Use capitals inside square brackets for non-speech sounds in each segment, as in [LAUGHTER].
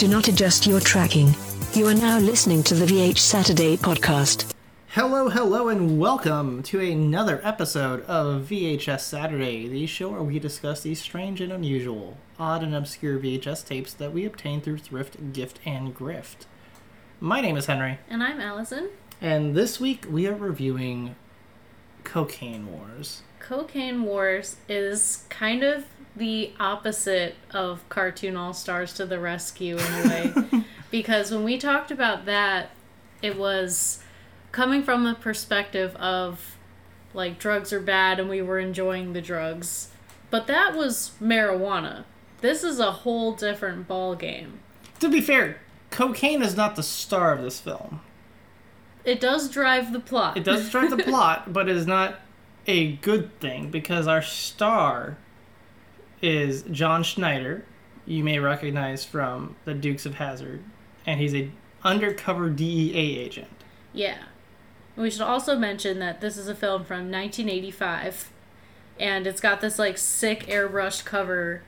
Do not adjust your tracking. You are now listening to the VHS Saturday podcast. Hello, hello, and welcome to another episode of VHS Saturday, the show where we discuss the strange and unusual, odd and obscure VHS tapes that we obtain through thrift, gift, and grift. My name is Henry, And I'm Allison. and this week we are reviewing Cocaine Wars. Cocaine Wars is kind of the opposite of Cartoon All Stars to the Rescue in a way. [LAUGHS] because when we talked about that, it was coming from the perspective of like drugs are bad and we were enjoying the drugs. But that was marijuana. This is a whole different ball game. To be fair, cocaine is not the star of this film. It does drive the plot. It does drive the [LAUGHS] plot, but it is not a good thing because our star is John Schneider. You may recognize from the Dukes of Hazzard, and he's a undercover DEA agent. Yeah. We should also mention that this is a film from 1985 and it's got this like sick airbrushed cover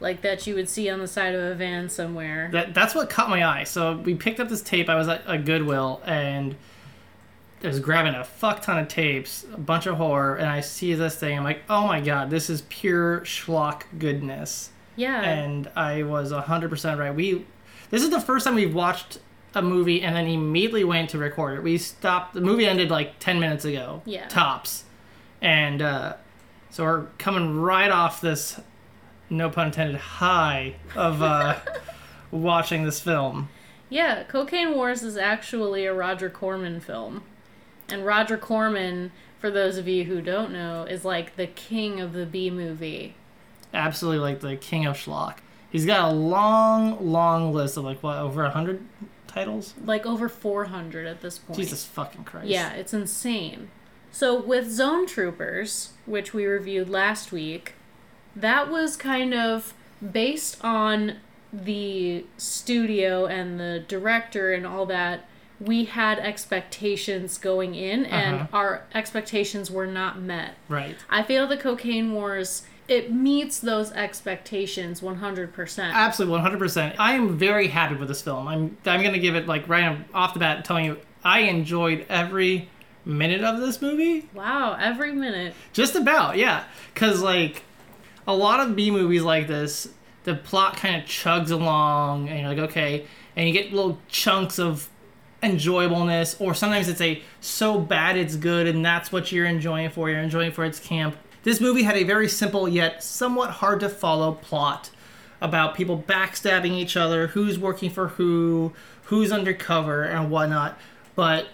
like that you would see on the side of a van somewhere. That that's what caught my eye. So we picked up this tape. I was at a Goodwill and I was grabbing a fuck ton of tapes, a bunch of horror, and I see this thing. I'm like, oh my god, this is pure schlock goodness. Yeah. and I was 100% right. We this is the first time we've watched a movie and then immediately went to record it. We stopped the movie ended like 10 minutes ago. Yeah. Tops. And uh, so we're coming right off this no pun intended high of uh, [LAUGHS] watching this film. yeah, Cocaine Wars is actually a Roger Corman film. And Roger Corman, for those of you who don't know, is like the king of the B movie. Absolutely like the king of schlock. He's got a long, long list of like what over 100 titles. Like over 400 at this point. Jesus fucking Christ. Yeah, it's insane. So with Zone Troopers, which we reviewed last week, that was kind of based on the studio and the director and all that. We had expectations going in, and Uh-huh. our expectations were not met. Right. I feel the Cocaine Wars it meets those expectations 100%. Absolutely, one hundred percent. I am very happy with this film. I'm I'm gonna give it like right off the bat, telling you I enjoyed every minute of this movie. wow, every minute. Just about, yeah. Cause like a lot of B movies like this, the plot kind of chugs along, and you're like, okay, and you get little chunks of enjoyableness, or sometimes it's a so bad it's good, and that's what you're enjoying for. You're enjoying for its camp. This movie had a very simple yet somewhat hard to follow plot about people backstabbing each other, who's working for who, who's undercover, and whatnot. But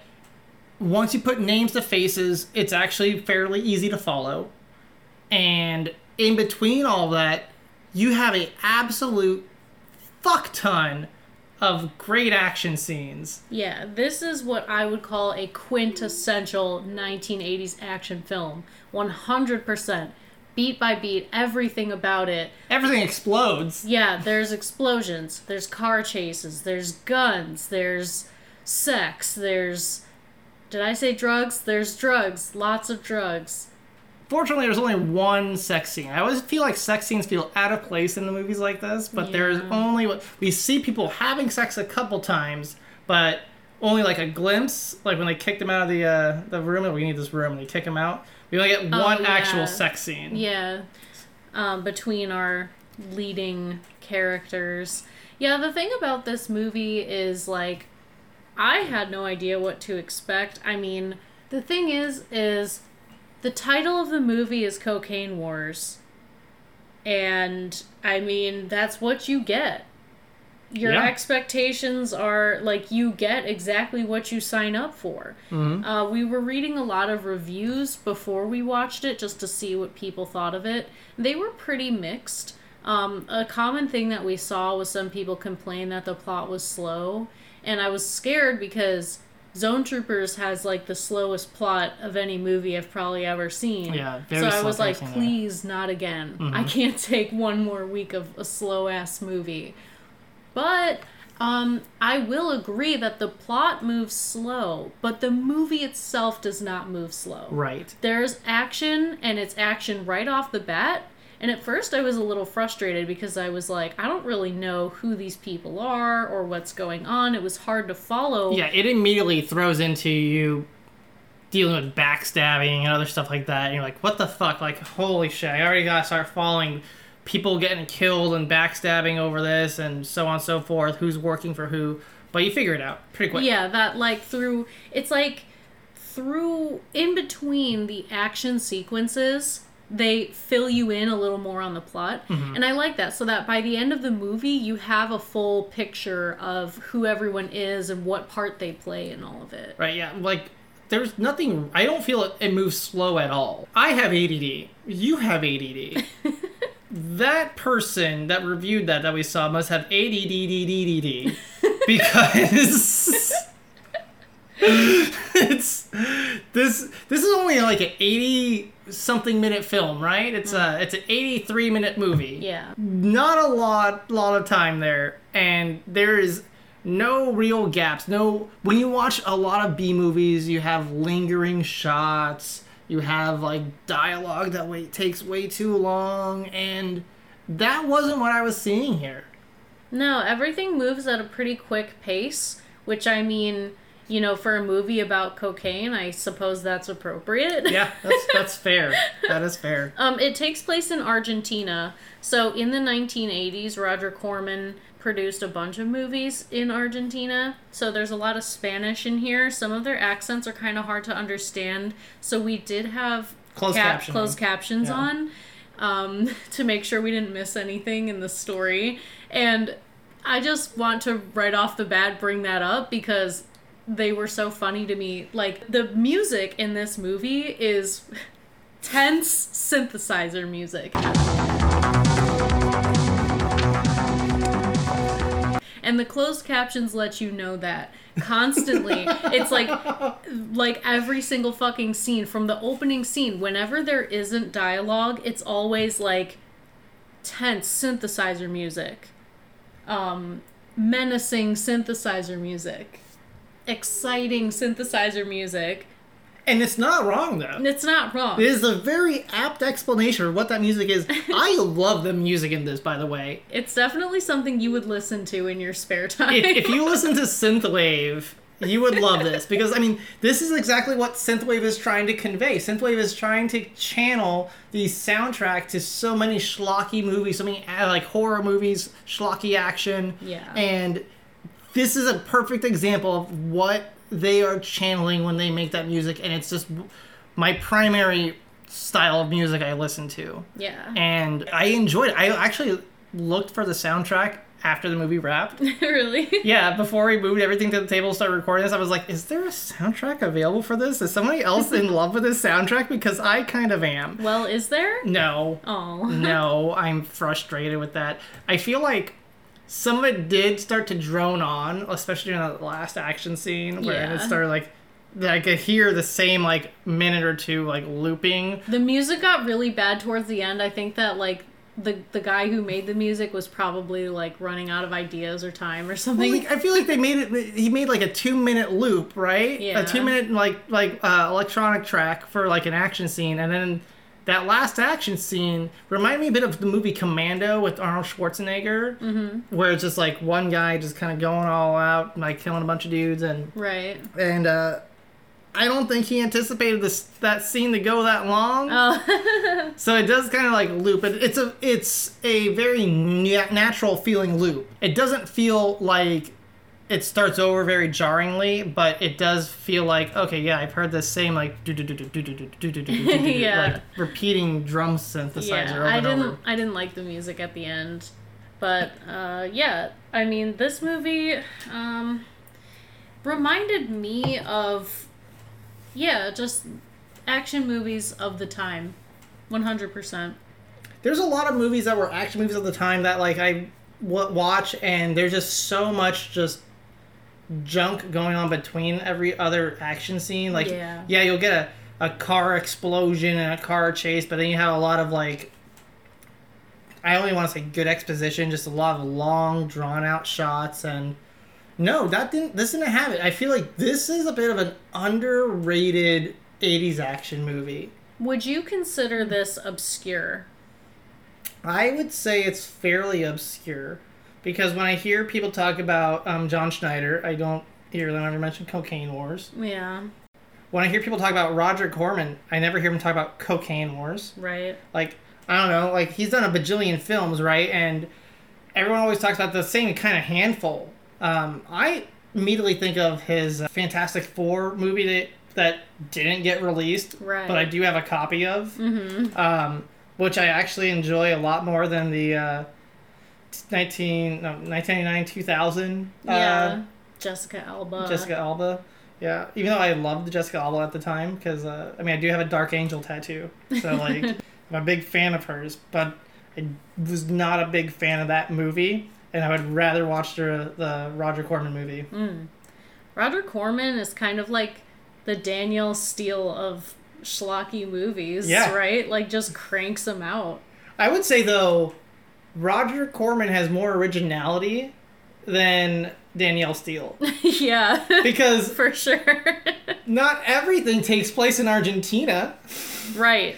once you put names to faces, it's actually fairly easy to follow. And in between all that, you have a absolute fuck ton of great action scenes. Yeah, this is what I would call a quintessential 1980s action film. 100%. Beat by beat, everything about it. Everything explodes. Yeah, there's explosions, there's car chases, there's guns, there's sex, there's. Did I say drugs? There's drugs. Lots of drugs. Fortunately, there's only one sex scene. I always feel like sex scenes feel out of place in the movies like this, but there's Yeah. only we see people having sex a couple times, but only like a glimpse, like when they kicked him out of the uh, the room. and We need this room. And they kick him out. We only get one Oh, yeah. actual sex scene. Yeah, um, between our leading characters. Yeah, the thing about this movie is like, I had no idea what to expect. I mean, the thing is, is the title of the movie is Cocaine Wars, and I mean that's what you get. Your Yeah. expectations are like you get exactly what you sign up for. Mhm. Uh, we were reading a lot of reviews before we watched it just to see what people thought of it. They were pretty mixed. Um, a common thing that we saw was some people complain that the plot was slow, and I was scared because Zone Troopers has like the slowest plot of any movie I've probably ever seen. Yeah, very so I was like, pacing there. please, not again. I can't [LAUGHS] take one more week of a slow ass movie. But um, I will agree that the plot moves slow, but the movie itself does not move slow. Right. There's action, and it's action right off the bat, And at first, I was a little frustrated because I was like, I don't really know who these people are or what's going on. It was hard to follow. Yeah, it immediately throws into you dealing with backstabbing and other stuff like that. And you're like, what the fuck? Like, holy shit, I already gotta start following people getting killed and backstabbing over this and so on and so forth. Who's working for who? But you figure it out pretty quick. Yeah, that like through it's like through in between the action sequences, they fill you in a little more on the plot. Mm-hmm. And I like that so that by the end of the movie you have a full picture of who everyone is and what part they play in all of it. Right, yeah. Like, there's nothing. I don't feel it, it moves slow at all. I have ADD. You have ADD. [LAUGHS] that person that reviewed that that we saw must have ADDDDDD [LAUGHS] because [LAUGHS] it's this this is only like an 80 something minute film right? It's a it's an 83 minute movie. Yeah. not a lot lot of time there and there is no real gaps. No when you watch a lot of b movies you have lingering shots you have like dialogue that wait takes way too long and that wasn't what i was seeing here. No, everything moves at a pretty quick pace, which I mean, you know, for a movie about cocaine, I suppose that's appropriate. yeah that's that's [LAUGHS] fair that is fair Um, it takes place in Argentina. So in the 1980s, Roger Corman produced a bunch of movies in Argentina. So there's a lot of Spanish in here. Some of their accents are kind of hard to understand. So we did have Closed captioning. closed captions Yeah. on um, [LAUGHS] to make sure we didn't miss anything in the story. And I just want to right off the bat bring that up because they were so funny to me. Like the music in this movie is [LAUGHS] tense synthesizer music. And the closed captions let you know that constantly. [LAUGHS] it's like like every single fucking scene from the opening scene whenever there isn't dialogue, it's always like tense synthesizer music. Um menacing synthesizer music. Exciting synthesizer music. and it's not wrong though it's not wrong. It is a very apt explanation of what that music is. [LAUGHS] I love the music in this, by the way. It's definitely something you would listen to in your spare time. If, if you [LAUGHS] listen to synthwave, you would love this because I mean, this is exactly what synthwave is trying to convey. Synthwave is trying to channel the soundtrack to so many schlocky movies, so many uh, like horror movies, schlocky action. Yeah. And this is a perfect example of what they are channeling when they make that music, and it's just my primary style of music I listen to yeah. and I enjoyed it. I actually looked for the soundtrack after the movie wrapped. [LAUGHS] really? Yeah, before we moved everything to the table started recording this, I was like, is there a soundtrack available for this? Is somebody else in [LAUGHS] love with this soundtrack? Because I kind of am. Well, is there? No. Oh. No, [LAUGHS] I'm frustrated with that. I feel like some of it did start to drone on, especially in the last action scene where it started like I could hear the same like minute or two like looping. The music got really bad towards the end. I think that like the the guy who made the music was probably like running out of ideas or time or something. Like, I feel like they made it. He made like a two minute loop, right? Yeah. A two minute like like uh, electronic track for like an action scene, and then that last action scene reminded me a bit of the movie Commando with Arnold Schwarzenegger, mm-hmm. where it's just like one guy just kind of going all out, like killing a bunch of dudes, and right. and uh, I don't think he anticipated this that scene to go that long. Oh. [LAUGHS] [LAUGHS] So it does kind of like loop. It, it's a it's a very na- natural feeling loop. It doesn't feel like it starts over very jarringly, but it does feel like okay, yeah, I've heard this same like do do do do do do do do do do do Yeah. like repeating drum synthesizer yeah, over I didn't over. I didn't like the music at the end. But uh yeah, I mean this movie um reminded me of yeah, just action movies of the time. 100%. There's a lot of movies that were action movies at the time that like I w- watch, and there's just so much just junk going on between every other action scene. Like, Yeah. yeah you'll get a, a car explosion and a car chase, but then you have a lot of like, I only want to say good exposition, just a lot of long, drawn out shots, and no, that didn't. This didn't have it. I feel like this is a bit of an underrated '80s action movie. Would you consider this obscure? I would say it's fairly obscure because when I hear people talk about um, John Schneider, I don't hear them ever mention Cocaine Wars. Yeah, When I hear people talk about Roger Corman, I never hear him talk about Cocaine Wars. right. Like, I don't know, like he's done a bajillion films, right? And everyone always talks about the same kind of handful. Um, I immediately think of his uh, Fantastic Four movie that that didn't get released, Right. but I do have a copy of, mm-hmm. um, which I actually enjoy a lot more than the uh, 19, no, 1999 2000 Yeah, uh, Jessica Alba. Jessica Alba. Yeah, even though I loved Jessica Alba at the time, because uh, I mean I do have a Dark Angel tattoo, so [LAUGHS] like I'm a big fan of hers, but I was not a big fan of that movie, and I would rather watch the the Roger Corman movie. Roger Corman is kind of like the Danielle Steel of schlocky movies, Yeah. right? Like just cranks them out. I would say though, Roger Corman has more originality than Danielle Steel [LAUGHS] yeah, because [LAUGHS] for sure. [LAUGHS] not everything takes place in Argentina. right.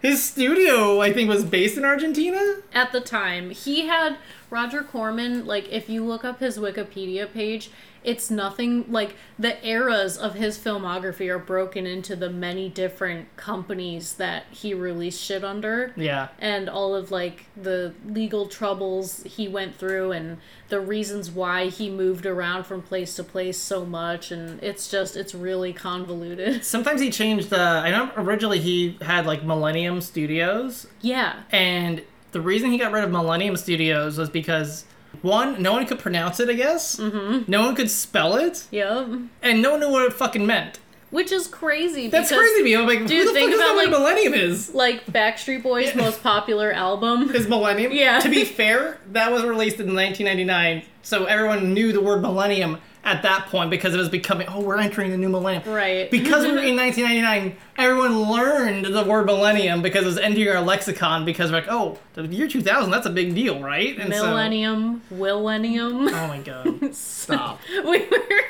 His studio, I think, was based in Argentina. At the time, he had Roger Corman, like, if you look up his Wikipedia page, it's nothing like the eras of his filmography are broken into the many different companies that he released shit under. Yeah. and all of like the legal troubles he went through and the reasons why he moved around from place to place so much and it's just it's really convoluted [LAUGHS] Sometimes he changed. Uh, I know originally he had like Millennium Studios, yeah and the reason he got rid of Millennium Studios was because one, no one could pronounce it. I guess. Mm-hmm. No one could spell it, yep and no one knew what it fucking meant. which is crazy That's because crazy to me. I'm like, dude, who the think fuck is about, like- Millennium is? like backstreet boys most popular album [LAUGHS] Is Millennium? Yeah. To be [LAUGHS] fair, that was released in 1999, so everyone knew the word Millennium at that point because it was becoming. Oh, we're entering the new millennium. right because we were [LAUGHS] in 1999, everyone learned the word millennium because it was entering our lexicon because we're like, oh, the year 2000, that's a big deal, right? And so- millennium [LAUGHS] millennium oh my god. [LAUGHS] Stop. we were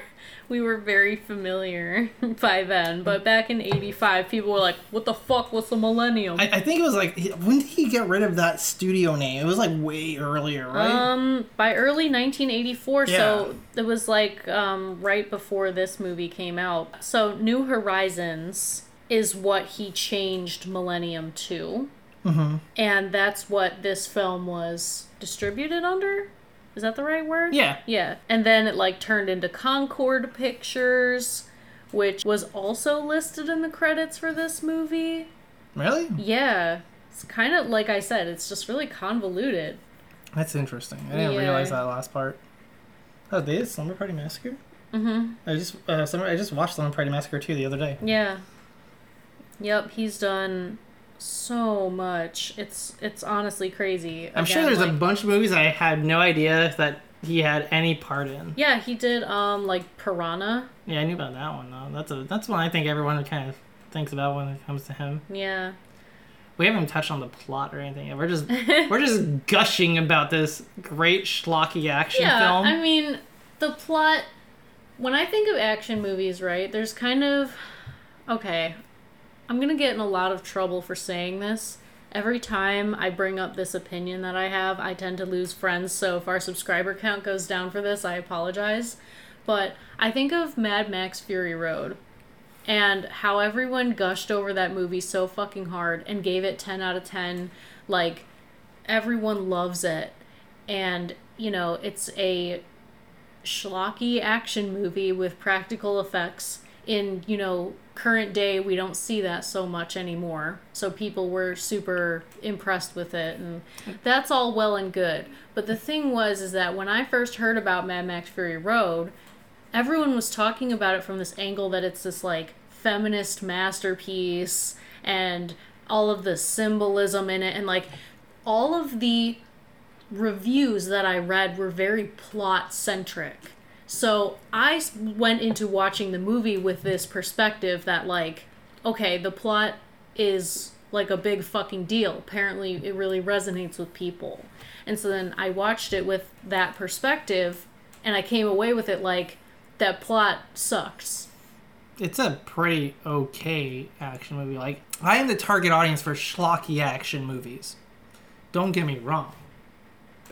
we were very familiar [LAUGHS] by then but back in 85 people were like what the fuck was the millennium I, I think it was like, when did he get rid of that studio name? It was like way earlier, right? Um, by early 1984, Yeah. so it was like um, right before this movie came out. So New Horizons is what he changed Millennium to, mm-hmm. and that's what this film was distributed under. Is that the right word? Yeah. Yeah, and then it like turned into Concorde Pictures, which was also listed in the credits for this movie. Really? Yeah, it's kind of like I said, it's just really convoluted. That's interesting. I didn't Yeah. realize that last part. Oh, they did Slumber Party Massacre? Mm-hmm. I just uh, Slumber, I just watched Slumber Party Massacre 2 the other day. Yeah. Yep, he's done so much. It's it's honestly crazy. I'm sure Again, there's a bunch of movies I had no idea that he had any part in. Yeah, he did um like Piranha. Yeah, I knew about that one though. That's a that's one I think everyone kind of thinks about when it comes to him. Yeah. We haven't touched on the plot or anything. yet. We're just [LAUGHS] we're just gushing about this great schlocky action Yeah, film. I mean, the plot when I think of action movies, right? There's kind of okay. I'm going to get in a lot of trouble for saying this. Every time I bring up this opinion that I have, I tend to lose friends. So if our subscriber count goes down for this, I apologize. But I think of Mad Max Fury Road and how everyone gushed over that movie so fucking hard and gave it 10 out of 10. Like, everyone loves it. And, you know, it's a schlocky action movie with practical effects. In, you know, current day, we don't see that so much anymore. So people were super impressed with it. And that's all well and good. But the thing was, is that when I first heard about Mad Max Fury Road, everyone was talking about it from this angle that it's this like feminist masterpiece and all of the symbolism in it and like all of the reviews that I read were very plot centric. So I went into watching the movie with this perspective that like okay, the plot is like a big fucking deal. Apparently it really resonates with people. And so then I watched it with that perspective and I came away with it like that plot sucks. it's a pretty okay action movie. Like I am the target audience for schlocky action movies. Don't get me wrong.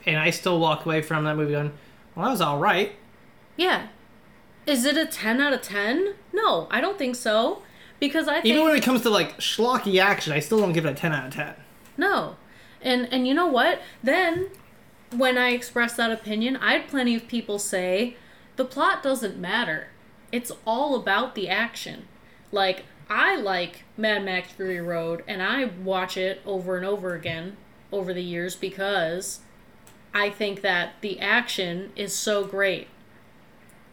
And I still walk away from that movie going, well, that was all right. Yeah. Is it a 10 out of 10? No, I don't think so. Because I think Even when it comes to like schlocky action, I still don't give it a 10 out of 10. no. And and you know what? Then when I express that opinion, I had plenty of people say the plot doesn't matter. It's all about the action. Like I like Mad Max Fury Road and I watch it over and over again over the years because I think that the action is so great.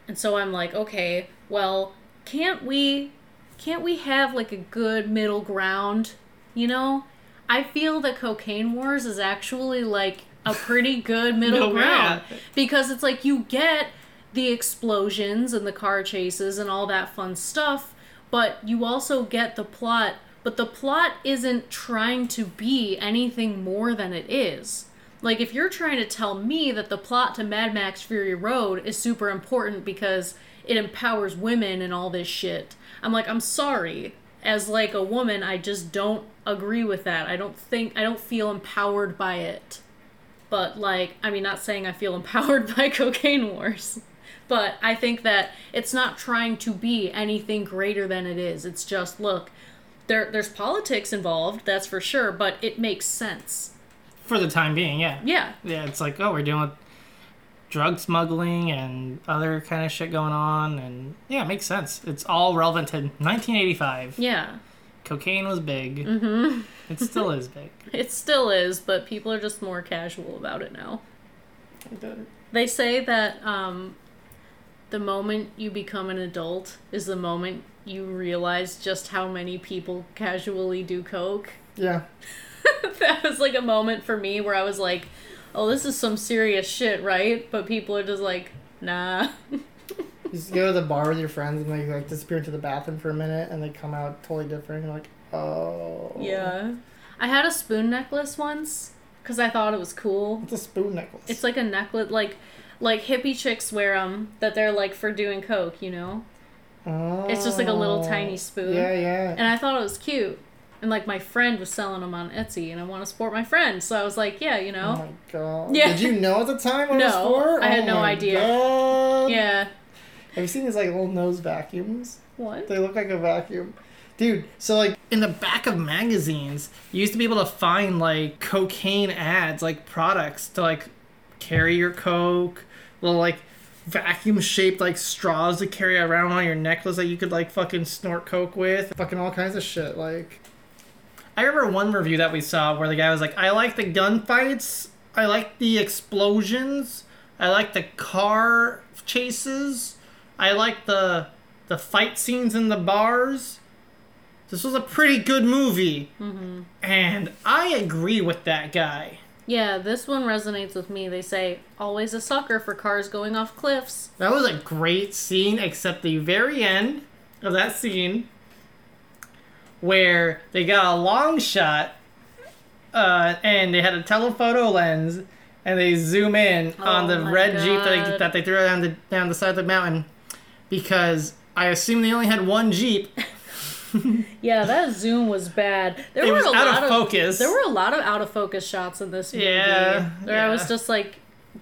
And so I'm like, okay, well, can't we can't we have like a good middle ground, you know? I feel that Cocaine Wars is actually like a pretty good [LAUGHS] middle No, ground because it's like you get the explosions and the car chases and all that fun stuff, but you also get the plot, but the plot isn't trying to be anything more than it is. Like if you're trying to tell me that the plot to Mad Max Fury Road is super important because it empowers women and all this shit. I'm like, I'm sorry. As like a woman, I just don't agree with that. I don't think I don't feel empowered by it. But like, I mean not saying I feel [LAUGHS] empowered by Cocaine Wars. But I think that it's not trying to be anything greater than it is. It's just look, there there's politics involved, that's for sure, but it makes sense. For the time being, yeah. Yeah. Yeah, it's like, oh, we're dealing with drug smuggling and other kind of shit going on. And yeah, it makes sense. It's all relevant to 1985. Yeah. Cocaine was big. Mm-hmm. It still is [LAUGHS] big. It still is, but people are just more casual about it now. They say that um, the moment you become an adult is the moment you realize just how many people casually do coke. Yeah. [LAUGHS] that was like a moment for me where I was like, "Oh, this is some serious shit, right?" But people are just like, "Nah." [LAUGHS] You just go to the bar with your friends and they like disappear into the bathroom for a minute and they come out totally different. You're like, oh. yeah. I had a spoon necklace once cuz I thought it was cool. It's a spoon necklace. It's like a necklace like like hippie chicks wear them that they're like for doing coke, you know? It's just like a little Oh. tiny spoon. Yeah, yeah. And I thought it was cute. And like my friend was selling them on Etsy and I want to support my friend. So I was like, yeah, you know. Oh my god. Yeah. Did you know at the time what it was No, for? I had Oh no my idea. God. yeah. Have you seen these like little nose vacuums? What? They look like a vacuum. Dude, so like In the back of magazines, you used to be able to find like cocaine ads, like products to like carry your coke, little like vacuum shaped like straws to carry around on your necklace that you could like fucking snort coke with. fucking all kinds of shit. Like I remember one review that we saw where the guy was like, I like the gunfights, I like the explosions, I like the car chases, I like the the fight scenes in the bars. This was a pretty good movie. Mm-hmm. And I agree with that guy. Yeah, this one resonates with me. They say, always a sucker for cars going off cliffs. That was a great scene, except the very end of that scene where they got a long shot uh, and they had a telephoto lens and they zoom in on Oh the my red jeep that they, that they threw down the down the side of the mountain because I assume they only had one jeep. [LAUGHS] Yeah, that zoom was bad. There It were a lot of focus. There were a lot of out of focus shots in this movie. Yeah, Where I was just like,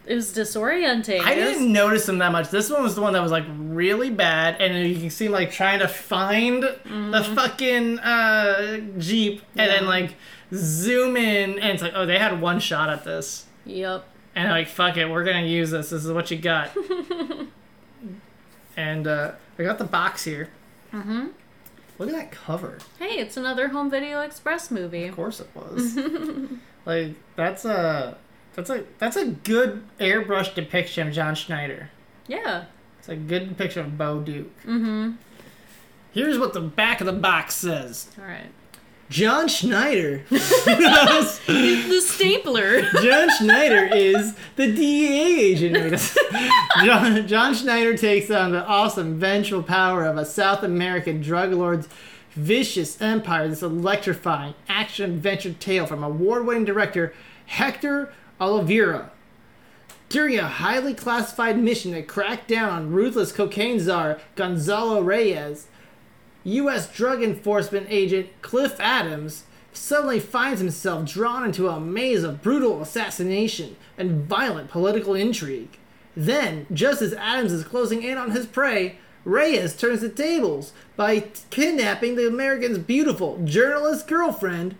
it was disorienting. I was- didn't notice them that much. This one was the one that was like really bad, and you can see him like trying to find the fucking uh, jeep, and then Mm-hmm. Like zoom in, and it's like, oh, they had one shot at this, Yep. and like, fuck it, we're gonna use this. This is what you got. [LAUGHS] and uh, I got the box here. Mm-hmm. Look at that cover. Hey, it's another Home Video Express movie. Of course it was. [LAUGHS] like that's a that's a that's a good airbrush depiction of John Schneider. Yeah. It's a good depiction of Bo Duke. Mm-hmm. Here's what the back of the box says. All right. John Schneider. He's [LAUGHS] [LAUGHS] the stapler. John Schneider is the DEA agent. [LAUGHS] John, John Schneider takes on the awesome vengeful power of a South American drug lord's vicious empire. This electrifying action adventure tale from award-winning director Hector Olivera. During a highly classified mission to crack down on ruthless cocaine czar Gonzalo Reyes, U.S. Drug Enforcement agent Cliff Adams suddenly finds himself drawn into a maze of brutal assassination and violent political intrigue. Then, just as Adams is closing in on his prey, Reyes turns the tables by kidnapping the American's beautiful journalist girlfriend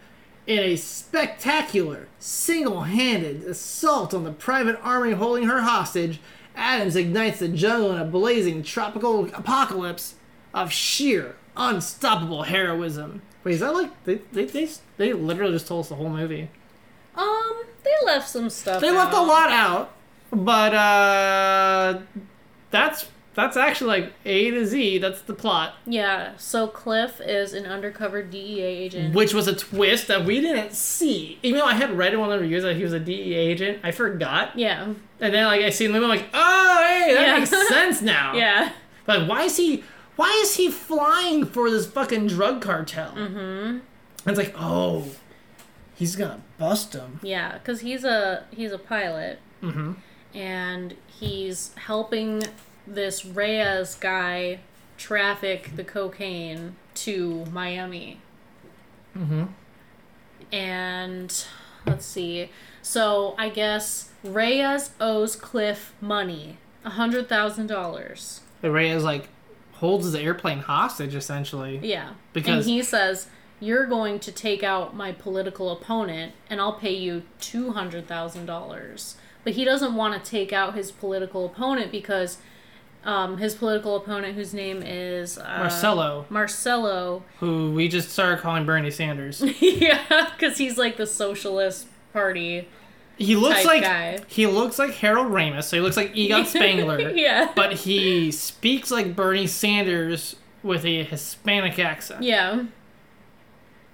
in a spectacular, single handed assault on the private army holding her hostage. Adams ignites the jungle in a blazing tropical apocalypse of sheer, unstoppable heroism. Wait, is that like they they they, they literally just told us the whole movie? Um, they left some stuff. They left a lot out, but uh, that's that's actually like A to Z. That's the plot, Yeah. So Cliff is an undercover DEA agent. which was a twist that we didn't see. Even though I had read in one of the reviews that he was a DEA agent, I forgot. yeah. And then like I see movie, I'm like, oh hey, that Yeah. makes [LAUGHS] sense now. Yeah. But why is he why is he flying for this fucking drug cartel? Mm-hmm. It's like, oh, he's gonna bust him. Yeah, because he's a he's a pilot, Mm-hmm. and he's helping this Reyes guy traffic the cocaine to Miami. Mm-hmm. And let's see. So I guess Reyes owes Cliff money, a hundred thousand dollars. Reyes like holds the airplane hostage essentially. Yeah, Because- and he says you're going to take out my political opponent, and I'll pay you two hundred thousand dollars. But he doesn't want to take out his political opponent because um, his political opponent, whose name is uh, Marcelo, Marcelo, who we just started calling Bernie Sanders. [LAUGHS] yeah, because he's like the socialist party. He looks like guy. he looks like Harold Ramis, so he looks like Egon [LAUGHS] Spengler. yeah, But he speaks like Bernie Sanders with a Hispanic accent. yeah,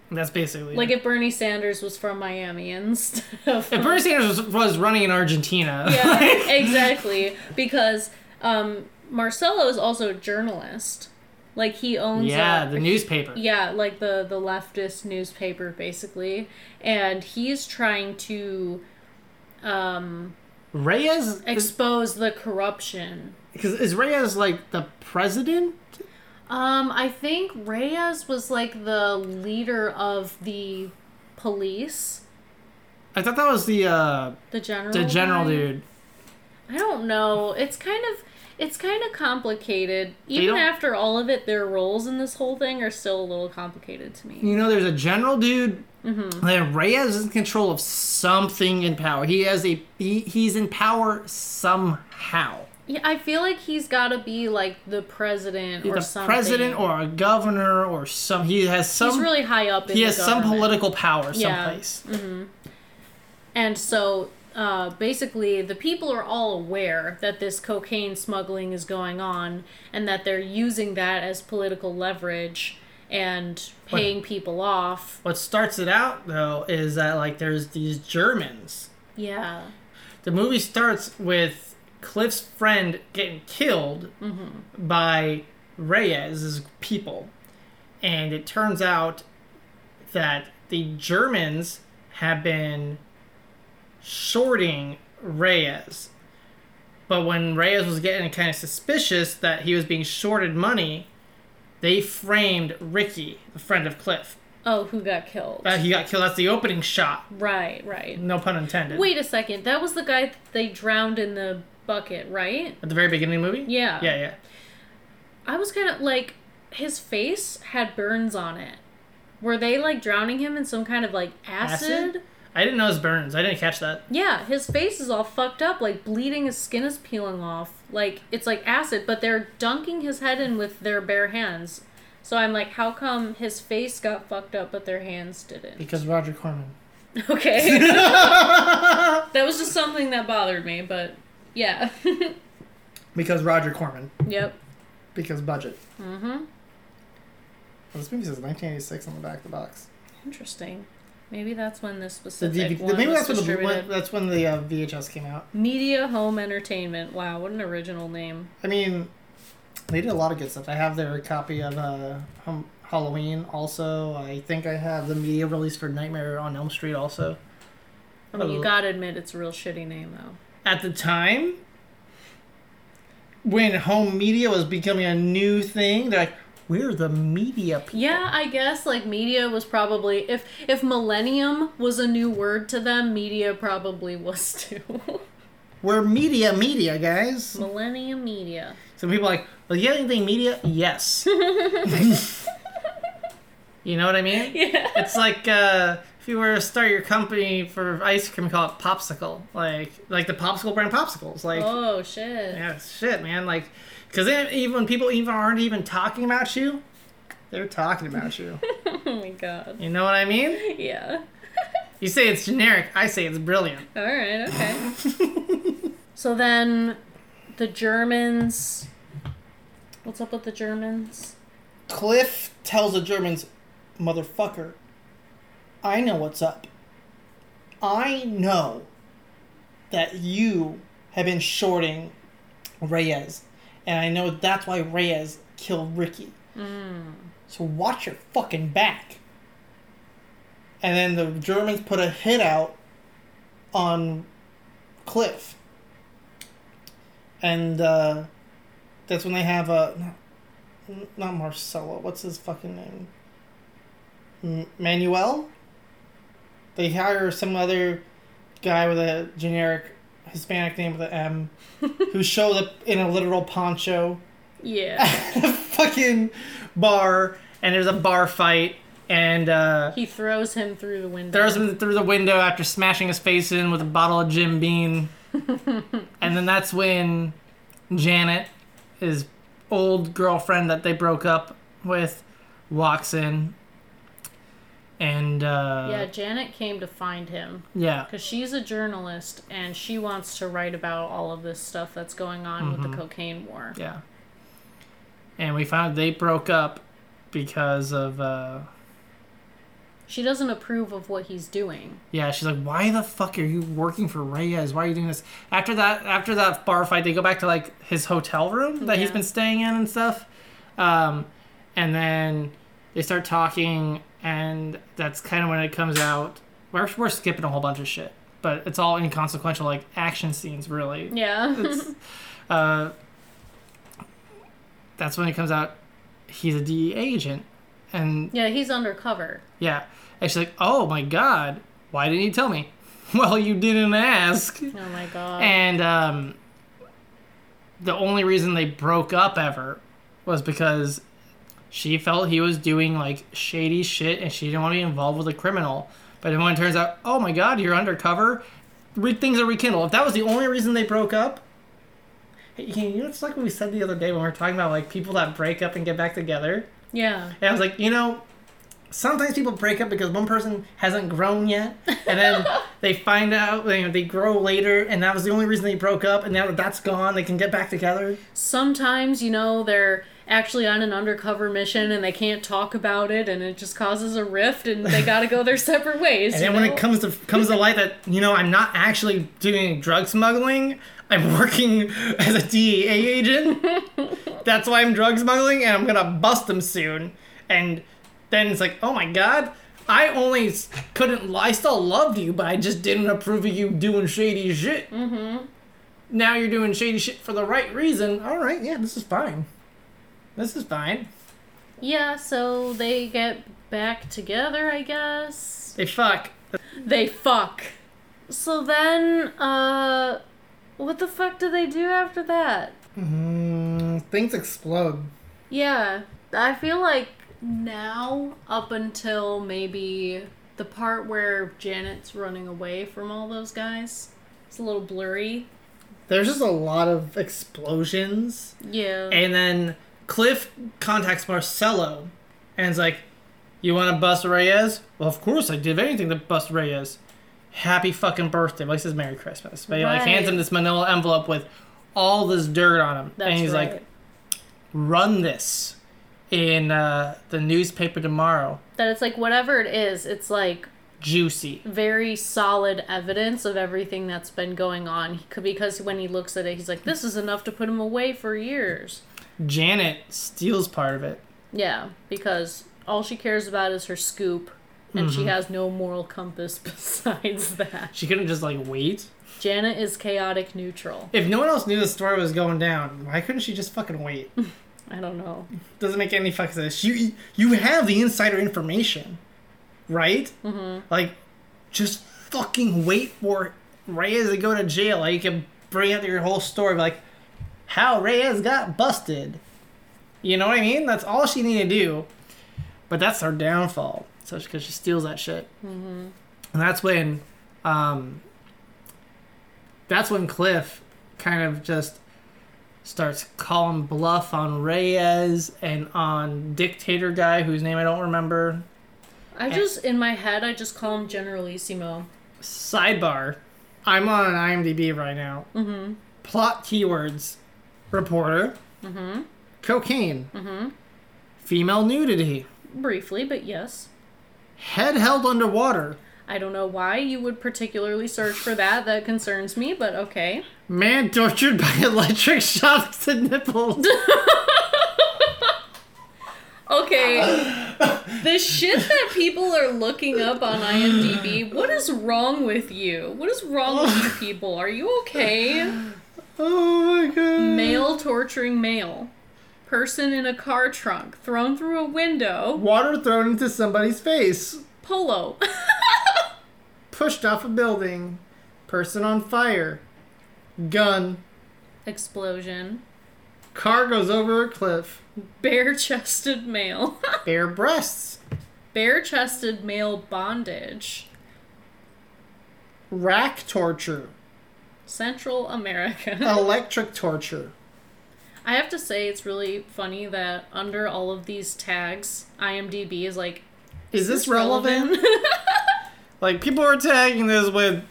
That's basically like it. if Bernie Sanders was from Miami and stuff. If Bernie Sanders was, was running in Argentina. yeah, [LAUGHS] exactly. Because um, Marcelo is also a journalist. Like he owns. yeah, a, the newspaper. Yeah, like the the leftist newspaper, basically, and he's trying to um, Reyes is, expose the corruption. because is Reyes like the president? Um, I think Reyes was like the leader of the police, I thought that was the uh the general. the general guy. dude. I don't know. It's kind of it's kind of complicated. Even after all of it, their roles in this whole thing are still a little complicated to me. You know, there's a general dude. Mm-hmm. Then Reyes is in control of something in power. He has a he, he's in power somehow. Yeah, I feel like he's got to be like the president or the something. president or a governor or some. He has some. he's really high up. In he has some political power Yeah. someplace. And so, uh, basically, the people are all aware that this cocaine smuggling is going on, and that they're using that as political leverage and paying people off. What starts it out though is that like there's these Germans. Yeah. The movie starts with Cliff's friend getting killed by Reyes's people, and it turns out that the Germans have been shorting Reyes. But when Reyes was getting kind of suspicious that he was being shorted money, they framed Ricky, the friend of Cliff. Oh, who got killed? Uh, he got killed. That's the opening shot. right, right. No pun intended. Wait a second. That was the guy that they drowned in the bucket, right? At the very beginning of the movie? Yeah. Yeah, yeah. I was kind of like, his face had burns on it. Were they like drowning him in some kind of like acid? Acid? I didn't know his burns. I didn't catch that. Yeah, his face is all fucked up, like bleeding, his skin is peeling off. Like, it's like acid, but they're dunking his head in with their bare hands. So I'm like, how come his face got fucked up, but their hands didn't? Because Roger Corman. [LAUGHS] Okay. [LAUGHS] that was just something that bothered me, but yeah. [LAUGHS] Because Roger Corman. yep. Because budget. Mm-hmm. Well, this movie says 1986 on the back of the box. Interesting. Maybe that's when this The specific DVD, one maybe that's when the when, that's when the uh, VHS came out. Media Home Entertainment. Wow, what an original name. I mean, they did a lot of good stuff. I have their copy of uh, Halloween. Also, I think I have the media release for Nightmare on Elm Street. Also, I mean, you Oh. gotta admit it's a real shitty name, though. at the time when home media was becoming a new thing, they're like, we're the media people. Yeah, I guess like media was probably if if millennium was a new word to them, media probably was too. [LAUGHS] We're media, media, guys. millennium media. Some people are like, well, you have anything media? Yes. [LAUGHS] [LAUGHS] you know what I mean? Yeah. It's like uh, if you were to start your company for ice cream, call it Popsicle, like like the Popsicle brand popsicles, like Oh shit. yeah, shit, man, like because even when people even aren't even talking about you, they're talking about you. [LAUGHS] Oh my god. You know what I mean? Yeah. [LAUGHS] You say it's generic, I say it's brilliant. All right. Okay. [LAUGHS] so then, the Germans. What's up with the Germans? Cliff tells the Germans, motherfucker, I know what's up. I know that you have been shorting Reyes, and I know that's why Reyes killed Ricky. So watch your fucking back. And then the Germans put a hit out on Cliff. And uh, that's when they have a not, not Marcelo. What's his fucking name? M- Manuel. They hire some other guy with a generic Hispanic name with an M, [LAUGHS] who shows up in a literal poncho Yeah. [LAUGHS] at a fucking bar, and there's a bar fight, and uh, he throws him through the window. throws him through the window after smashing his face in with a bottle of Jim Beam. [LAUGHS] and then that's when Janet, his old girlfriend that they broke up with, walks in. And uh, Yeah, Janet came to find him yeah, because she's a journalist and she wants to write about all of this stuff that's going on with the cocaine war. yeah. And we found they broke up because of uh, She doesn't approve of what he's doing. Yeah, she's like, "Why the fuck are you working for Reyes? Why are you doing this?" After that, after that bar fight, they go back to like his hotel room that he's been staying in and stuff, um, and then they start talking, and that's kind of when it comes out. We're we're skipping a whole bunch of shit, but it's all inconsequential, like action scenes, really. Yeah. It's, [LAUGHS] uh, that's when it comes out. He's a DEA agent, and yeah, he's undercover. yeah. And she's like, oh my god, why didn't you tell me? [LAUGHS] Well, you didn't ask. [LAUGHS] Oh my god. And um, the only reason they broke up ever was because she felt he was doing like shady shit and she didn't want to be involved with a criminal. But then when it turns out, oh my god, you're undercover, re- things are rekindled. If that was the only reason they broke up, hey, you know, it's like what we said the other day when we were talking about like people that break up and get back together. yeah. And I was like, you know, sometimes people break up because one person hasn't grown yet, and then [LAUGHS] they find out, you know, they grow later, and that was the only reason they broke up, and now that that's gone, they can get back together. Sometimes, you know, they're actually on an undercover mission and they can't talk about it and it just causes a rift and they gotta go their [LAUGHS] separate ways. And then when know? it comes to comes to light that you know I'm not actually doing drug smuggling, I'm working [LAUGHS] as a DEA agent. [LAUGHS] that's why I'm drug smuggling, and I'm gonna bust them soon. And then it's like, oh my god. I only couldn't. I still loved you, but I just didn't approve of you doing shady shit. Mm-hmm. Now you're doing shady shit for the right reason. All right, yeah, this is fine. This is fine. Yeah, so they get back together, I guess. They fuck. They fuck. So then, uh, what the fuck do they do after that? Mm, things explode. Yeah, I feel like now, up until maybe the part where Janet's running away from all those guys, it's a little blurry. There's just a lot of explosions. Yeah. And then Cliff contacts Marcelo and is like, You want to bust Reyes? Well, of course, I did anything to bust Reyes. Happy fucking birthday. Well, he says Merry Christmas. But he like hands him this manila envelope with all this dirt on him. That's and he's right. like, Run this in uh, the newspaper tomorrow. that it's like whatever it is, it's like Juicy. very solid evidence of everything that's been going on. He could, because when he looks at it, he's like, "This is enough to put him away for years." Janet steals part of it. Yeah, because all she cares about is her scoop, and Mm-hmm. she has no moral compass [LAUGHS] besides that. She couldn't just like wait. Janet is chaotic neutral. If no one else knew the story was going down, why couldn't she just fucking wait? [LAUGHS] I don't know. Doesn't make any fucking sense. You you have the insider information, right? Mm-hmm. Like, just fucking wait for Reyes to go to jail. Like you can bring out your whole story, like how Reyes got busted. You know what I mean? That's all she needed to do. But that's her downfall. So because she steals that shit, mm-hmm. and that's when, um, that's when Cliff kind of just starts calling bluff on Reyes and on Dictator guy whose name I don't remember. I just in my head I just call him Generalissimo. Sidebar. I'm on IMDb right now. Mm-hmm. Plot keywords. Reporter. Mm-hmm. Cocaine. Mm-hmm. Female nudity. Briefly, but yes. Head held underwater. I don't know why you would particularly search for that. That concerns me, but okay. Man tortured by [LAUGHS] electric shocks to nipples. [LAUGHS] Okay. the shit that people are looking up on IMDb, what is wrong with you? What is wrong with you people? Are you okay? Oh my god. Male torturing male. Person in a car trunk thrown through a window. Water thrown into somebody's face. Polo. [LAUGHS] Pushed off a building. Person on fire. Gun. Explosion. Car goes over a cliff. Bare chested male. [LAUGHS] Bare breasts. Bare chested male bondage. Rack torture. Central America. [LAUGHS] Electric torture. I have to say, it's really funny that under all of these tags, IMDb is like, Is this relevant? [LAUGHS] like people are tagging this with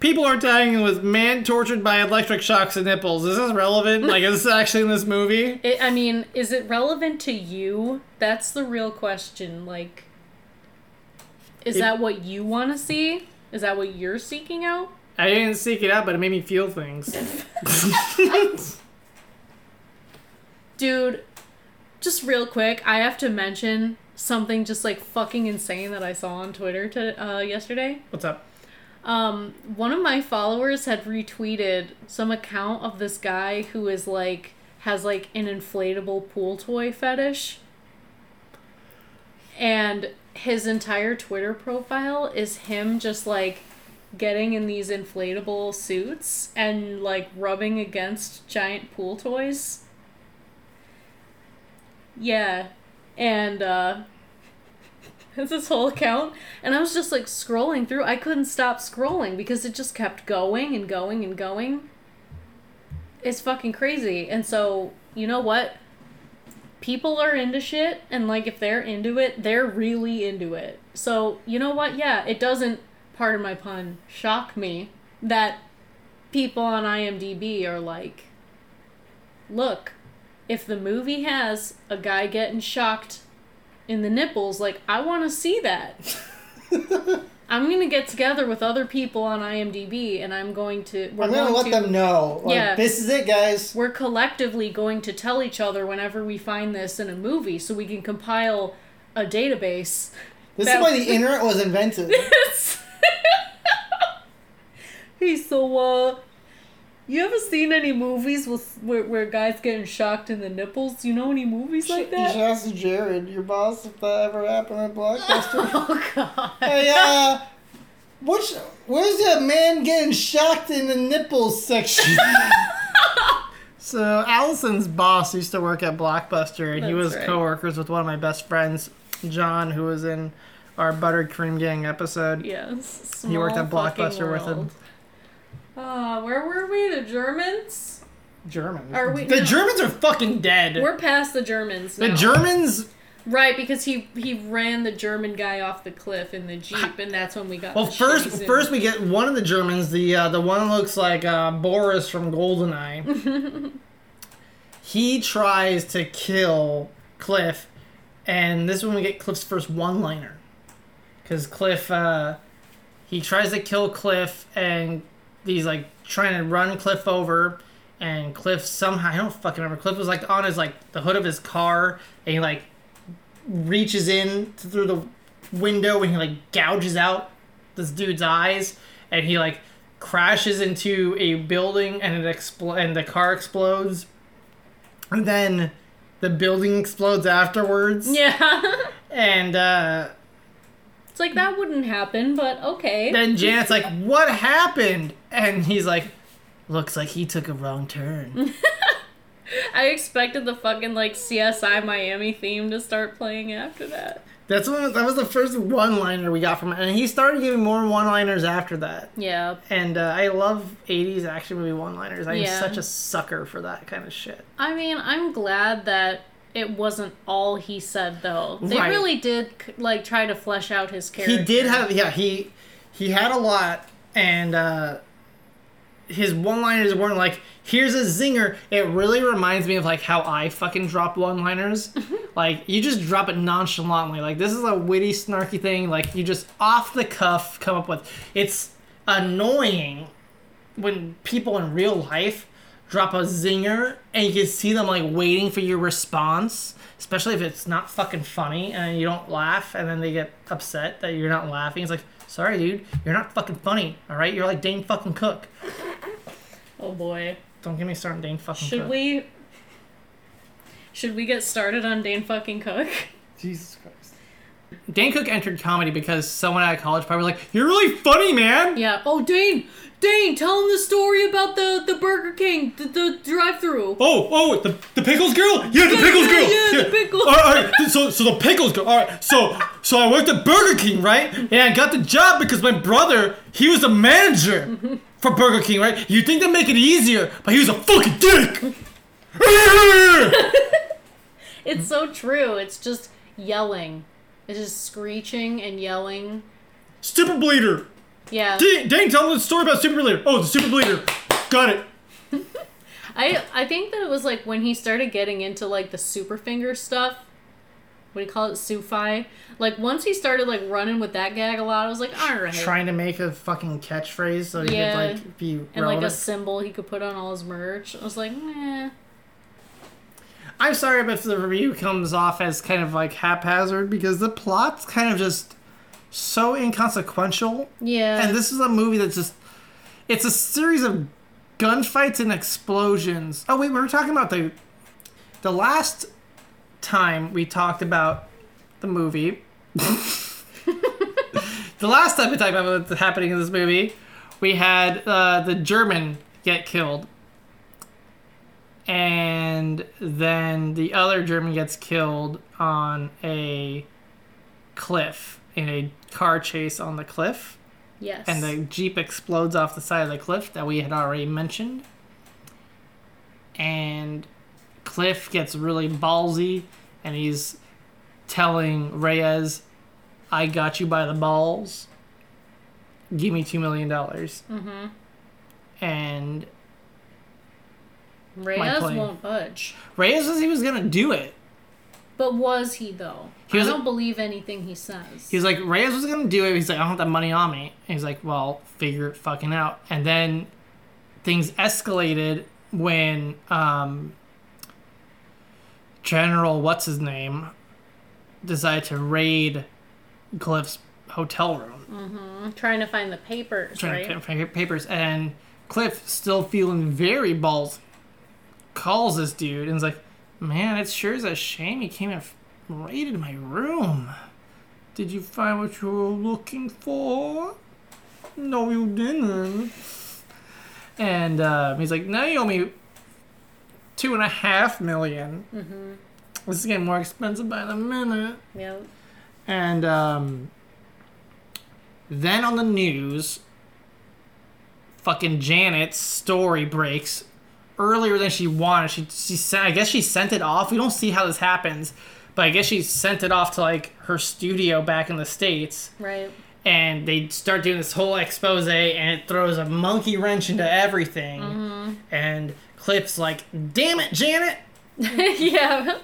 people are tagging it with man tortured by electric shocks and nipples. Is this relevant? Like is this [LAUGHS] actually in this movie? It, I mean, is it relevant to you? That's the real question. Like, is It- that what you want to see? Is that what you're seeking out? I didn't seek it out, but it made me feel things. [LAUGHS] Dude, just real quick, I have to mention something just like fucking insane that I saw on Twitter to, uh, yesterday. What's up? Um, one of my followers had retweeted some account of this guy who is like has like an inflatable pool toy fetish. And his entire Twitter profile is him just like getting in these inflatable suits and like rubbing against giant pool toys. Yeah. And uh [LAUGHS] this whole account. And i was just like scrolling through. I couldn't stop scrolling because it just kept going and going and going. It's fucking crazy. And so you know what people are into shit and like if they're into it they're really into it so you know what yeah it doesn't pardon my pun shock me that people on imdb are like look if the movie has a guy getting shocked in the nipples, like I want to see that. [LAUGHS] I'm gonna get together with other people on IMDb, and I'm going to. We're I'm gonna let to, them know. Like, Yeah. This is it, guys. We're collectively going to tell each other whenever we find this in a movie, so we can compile a database. This That- is why the [LAUGHS] internet was invented. [LAUGHS] hey, so uh, you ever seen any movies with where, where guys getting shocked in the nipples? You know any movies like You should that? ask Jared, your boss, if that ever happened at Blockbuster. [LAUGHS] Oh god. hey, uh, which, where's that man getting shocked in the nipples section? [LAUGHS] So Allison's boss used to work at Blockbuster, and he was right. coworkers with one of my best friends, John, who was in our Buttercream Gang episode. Yes. He worked at Blockbuster with him. World. Uh, where were we? The Germans? Germans. Are we- the no. Germans are fucking dead. We're past the Germans the now. Germans. Right, because he he ran the German guy off the cliff in the jeep, and that's when we got. Well, the first, shitty first we get one of the Germans. The uh, the one looks like uh, Boris from Goldeneye. [LAUGHS] he tries to kill Cliff, and this is when we get Cliff's first one-liner. Because Cliff, uh, he tries to kill Cliff, and he's like trying to run Cliff over, and Cliff somehow I don't fucking remember. Cliff was like on his like the hood of his car, and he like reaches in through the window and he like gouges out this dude's eyes and he like crashes into a building and it expl- and the car explodes and then the building explodes afterwards. Yeah. [LAUGHS] And uh, it's like that wouldn't happen, but okay. then Janet's like, "What happened?" And he's like, "Looks like he took a wrong turn." [LAUGHS] I expected the fucking like CSI Miami theme to start playing after that. That's when that was the first one-liner we got from him, and he started giving more one-liners after that. Yeah. And uh, I love '80s action movie one-liners. I'm Yeah. such a sucker for that kind of shit. I mean, I'm glad that it wasn't all he said though. They Right. really did like try to flesh out his character. He did have, yeah, he he had a lot, and uh, his one-liners weren't like, "Here's a zinger." It really reminds me of like how I fucking drop one-liners. [LAUGHS] like you just drop it nonchalantly. Like this is a witty, snarky thing. Like you just off the cuff come up with. It's annoying when people in real life drop a zinger and you can see them like waiting for your response, especially if it's not fucking funny and you don't laugh and then they get upset that you're not laughing. It's like, sorry, dude, you're not fucking funny, all right? You're like Dane fucking Cook. Oh boy. Don't get me started, on Dane fucking Should Cook. we Should we get started on Dane fucking Cook? Jesus Christ. Dane Cook entered comedy because someone at college probably was like, you're really funny, man. Yeah. Oh, Dane, Dane, tell him the story about the the Burger King, the, the drive-through. Oh, oh, the, the pickles girl? Yeah, the pickles yeah, girl. yeah, the pickles. All right, all right. So, so the pickles girl. All right. So, so I worked at Burger King, right? And I got the job because my brother, he was the manager for Burger King, right? You think they make it easier, but he was a fucking dick. [LAUGHS] It's so true. It's just yelling. It's just screeching and yelling. Stupid bleeder. Yeah. Dane, Dane, tell them the story about super bleeder. Oh, the super bleeder. Got it. [LAUGHS] I I think that it was like when he started getting into like the super finger stuff. What do you call it? Sufi. Like once he started like running with that gag a lot, I was like, all right. Trying to make a fucking catchphrase so he Yeah. could like be and like a symbol he could put on all his merch. I was like, meh. I'm sorry if the review comes off as kind of like haphazard because the plot's kind of just so inconsequential. Yeah. And this is a movie that's just it's a series of gunfights and explosions. Oh wait, we were talking about the the last time we talked about the movie. [LAUGHS] the last time we talked about what's happening in this movie, we had uh, the German get killed. And then the other German gets killed on a cliff in a car chase on the cliff yes. and the jeep explodes off the side of the cliff that we had already mentioned and cliff gets really ballsy and he's telling reyes i got you by the balls give me two million dollars mm-hmm. and Reyes won't budge. reyes says he was gonna do it But was he though? He was- I don't believe anything he says. He's like, Reyes was gonna do it. He's like, I don't have that money on me. And he's like, well, figure it fucking out. And then things escalated when um, General what's his name decided to raid Cliff's hotel room, I'm trying to find the papers, trying right? to find papers, and Cliff still feeling very balls calls this dude and is like, man, it sure is a shame he came and raided my room. Did you find what you were looking for? No, you didn't. And uh, he's like, now you owe me two and a half million. Mm-hmm. This is getting more expensive by the minute. yeah. And um, then on the news, fucking Janet's story breaks earlier than she wanted. She she sent, I guess she sent it off. We don't see how this happens, but I guess she sent it off to like her studio back in the states. Right. And they start doing this whole expose, and it throws a monkey wrench into everything. And Cliff's like, "Damn it, Janet!" [LAUGHS] yeah.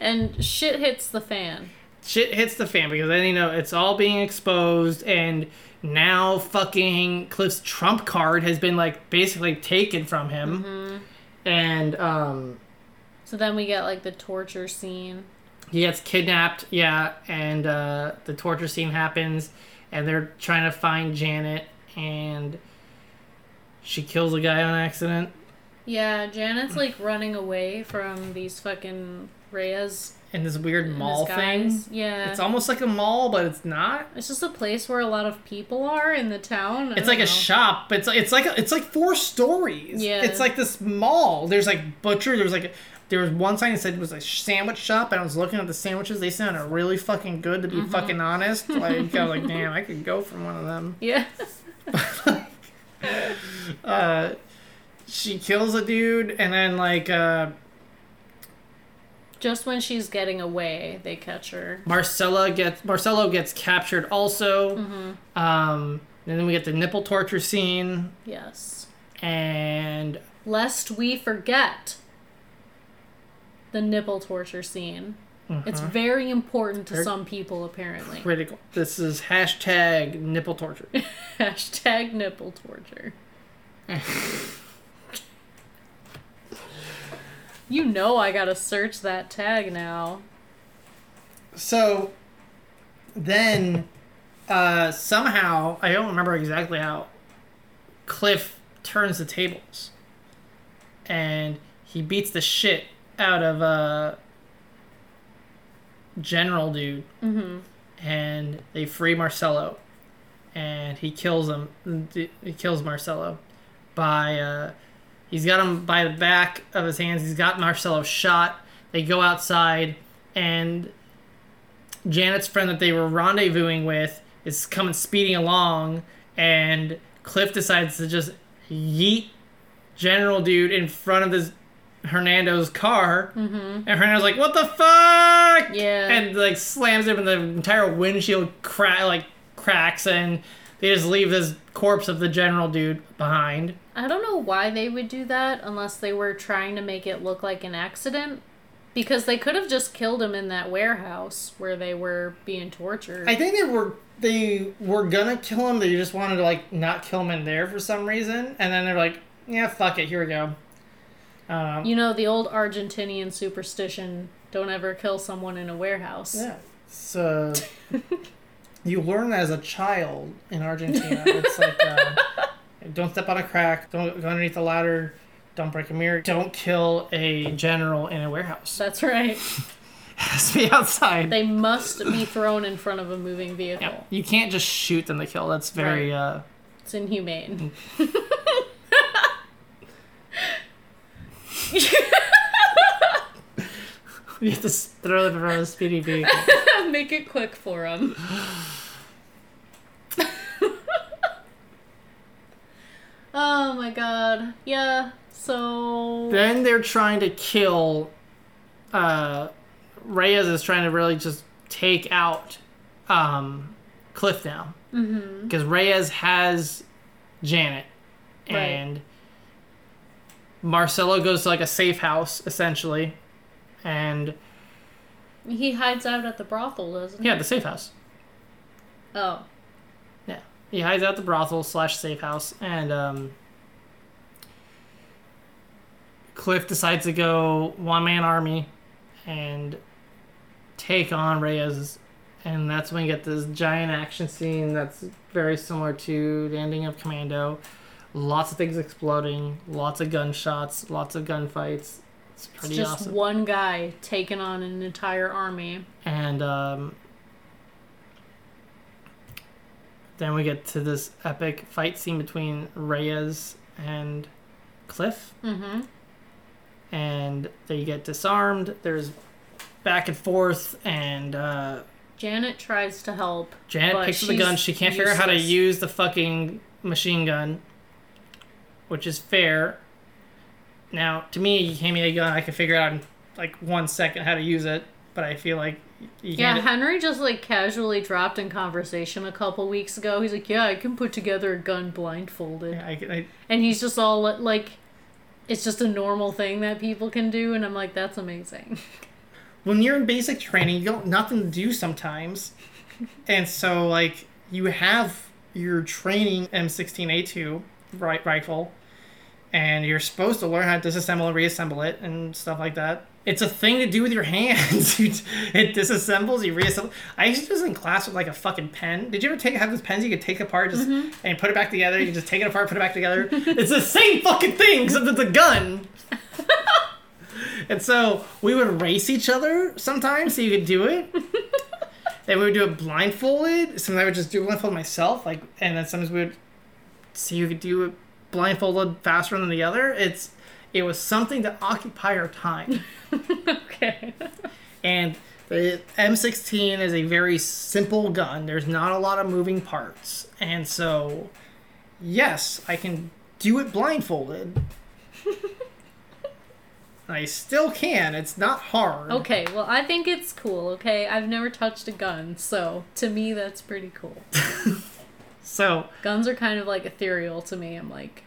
And shit hits the fan. shit hits the fan because then you know it's all being exposed and now fucking Cliff's trump card has been like basically taken from him and um So then we get like the torture scene. he gets kidnapped yeah and uh the torture scene happens and they're trying to find Janet and she kills a guy on accident Yeah, Janet's like running away from these fucking Reyes in this weird mall thing. Yeah. It's almost like a mall, but it's not. It's just a place where a lot of people are in the town. I It's like a shop. But it's it's like a, it's like four stories. Yeah. It's like this mall. There's like butcher. There's like there was one sign that said it was a sandwich shop, and I was looking at the sandwiches. They sounded really fucking good, to be Mm-hmm. fucking honest. Like I was like, damn, I could go for one of them. Yeah. [LAUGHS] uh, she kills a dude, and then like uh, Just when she's getting away, they catch her. Marcella gets Marcello gets captured also. Mm-hmm. Um, and then we get the nipple torture scene, Yes. and Lest we forget the nipple torture scene. It's very important to some people, apparently. critical. This is hashtag nipple torture. [LAUGHS] Hashtag nipple torture. [LAUGHS] you know I gotta search that tag now. So then uh, somehow I don't remember exactly how Cliff turns the tables and he beats the shit out of uh, General Dude Mm-hmm. and they free Marcello and he kills him he kills Marcello by uh, he's got him by the back of his hands. He's got Marcello shot. They go outside and Janet's friend that they were rendezvousing with is coming speeding along, and Cliff decides to just yeet General Dude in front of this Hernando's car, mm-hmm. and Hernando's like, "What the fuck?" Yeah. and like slams him, and the entire windshield crack like cracks, and they just leave this corpse of the General Dude behind. I don't know why they would do that unless they were trying to make it look like an accident. Because they could have just killed him in that warehouse where they were being tortured. I think they were they were gonna kill him. They just wanted to like not kill him in there for some reason, and then they're like, "Yeah, fuck it, here we go." Um, you know, the old Argentinian superstition don't ever kill someone in a warehouse. yeah, so [LAUGHS] you learn as a child in Argentina. It's like uh, [LAUGHS] don't step on a crack, don't go underneath the ladder, don't break a mirror, don't kill a general in a warehouse. That's right. [LAUGHS] has to be outside. They must be thrown in front of a moving vehicle. yeah. You can't just shoot them to kill. That's very Right. uh, It's inhumane. You have to throw them around a speedy vehicle. [LAUGHS] Make it quick for them. [LAUGHS] oh my god. Yeah. So then they're trying to kill uh Reyes is trying to really just take out um Cliff now. Mm-hmm. Because Reyes has Janet Right. Marcelo goes to like a safe house essentially and he hides out at the brothel, doesn't he? yeah, the safe house. Oh. Yeah. He hides out the brothel slash safe house and um Cliff decides to go one man army and take on Reyes and that's when you get this giant action scene that's very similar to the ending of Commando. Lots of things exploding, lots of gunshots, lots of gunfights. It's It's pretty just awesome. one guy taking on an entire army. And um, then we get to this epic fight scene between Reyes and Cliff. Mm-hmm. And they get disarmed. There's back and forth, and uh, Janet tries to help. Janet picks up the gun. She can't figure out how to use the fucking machine gun, which is fair. Now, to me, you hand me a gun, I can figure out in like one second how to use it. But I feel like you Yeah, Henry just like casually dropped in conversation a couple weeks ago. He's like, "Yeah, I can put together a gun blindfolded," yeah, I, I, and he's just all like, "It's just a normal thing that people can do," and I'm like, "That's amazing." [LAUGHS] when you're in basic training, you got nothing to do sometimes, and so like you have your training M16A2 ri- rifle, and you're supposed to learn how to disassemble and reassemble it and stuff like that. It's a thing to do with your [LAUGHS] hands. You it disassembles, you reassemble. I used to do this in class with like a fucking pen. Did you ever take have those pens you could take apart just mm-hmm. and put it back together? You just take it apart, put it back together. [LAUGHS] it's the same fucking thing, except it's a gun. and so we would race each other sometimes so you could do it. [LAUGHS] then we would do it blindfolded. Sometimes I would just do it blindfolded myself, like, and then sometimes we would see who could do it blindfolded faster than the other. It's it was something to occupy our time. [LAUGHS] Okay. And the M16 is a very simple gun. There's not a lot of moving parts. And so, yes, I can do it blindfolded. [LAUGHS] I still can. It's not hard. Okay, well, I think it's cool, okay? I've never touched a gun, so to me, that's pretty cool. [LAUGHS] So, Guns are kind of like ethereal to me. I'm like,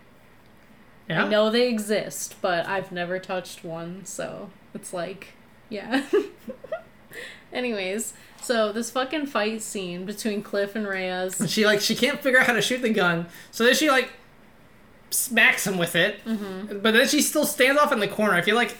yeah. I know they exist, but I've never touched one, so it's like, yeah. [LAUGHS] Anyways, so this fucking fight scene between Cliff and Reyes. And she like she can't figure out how to shoot the gun, so then she like smacks him with it. Mm-hmm. But then she still stands off in the corner. I feel like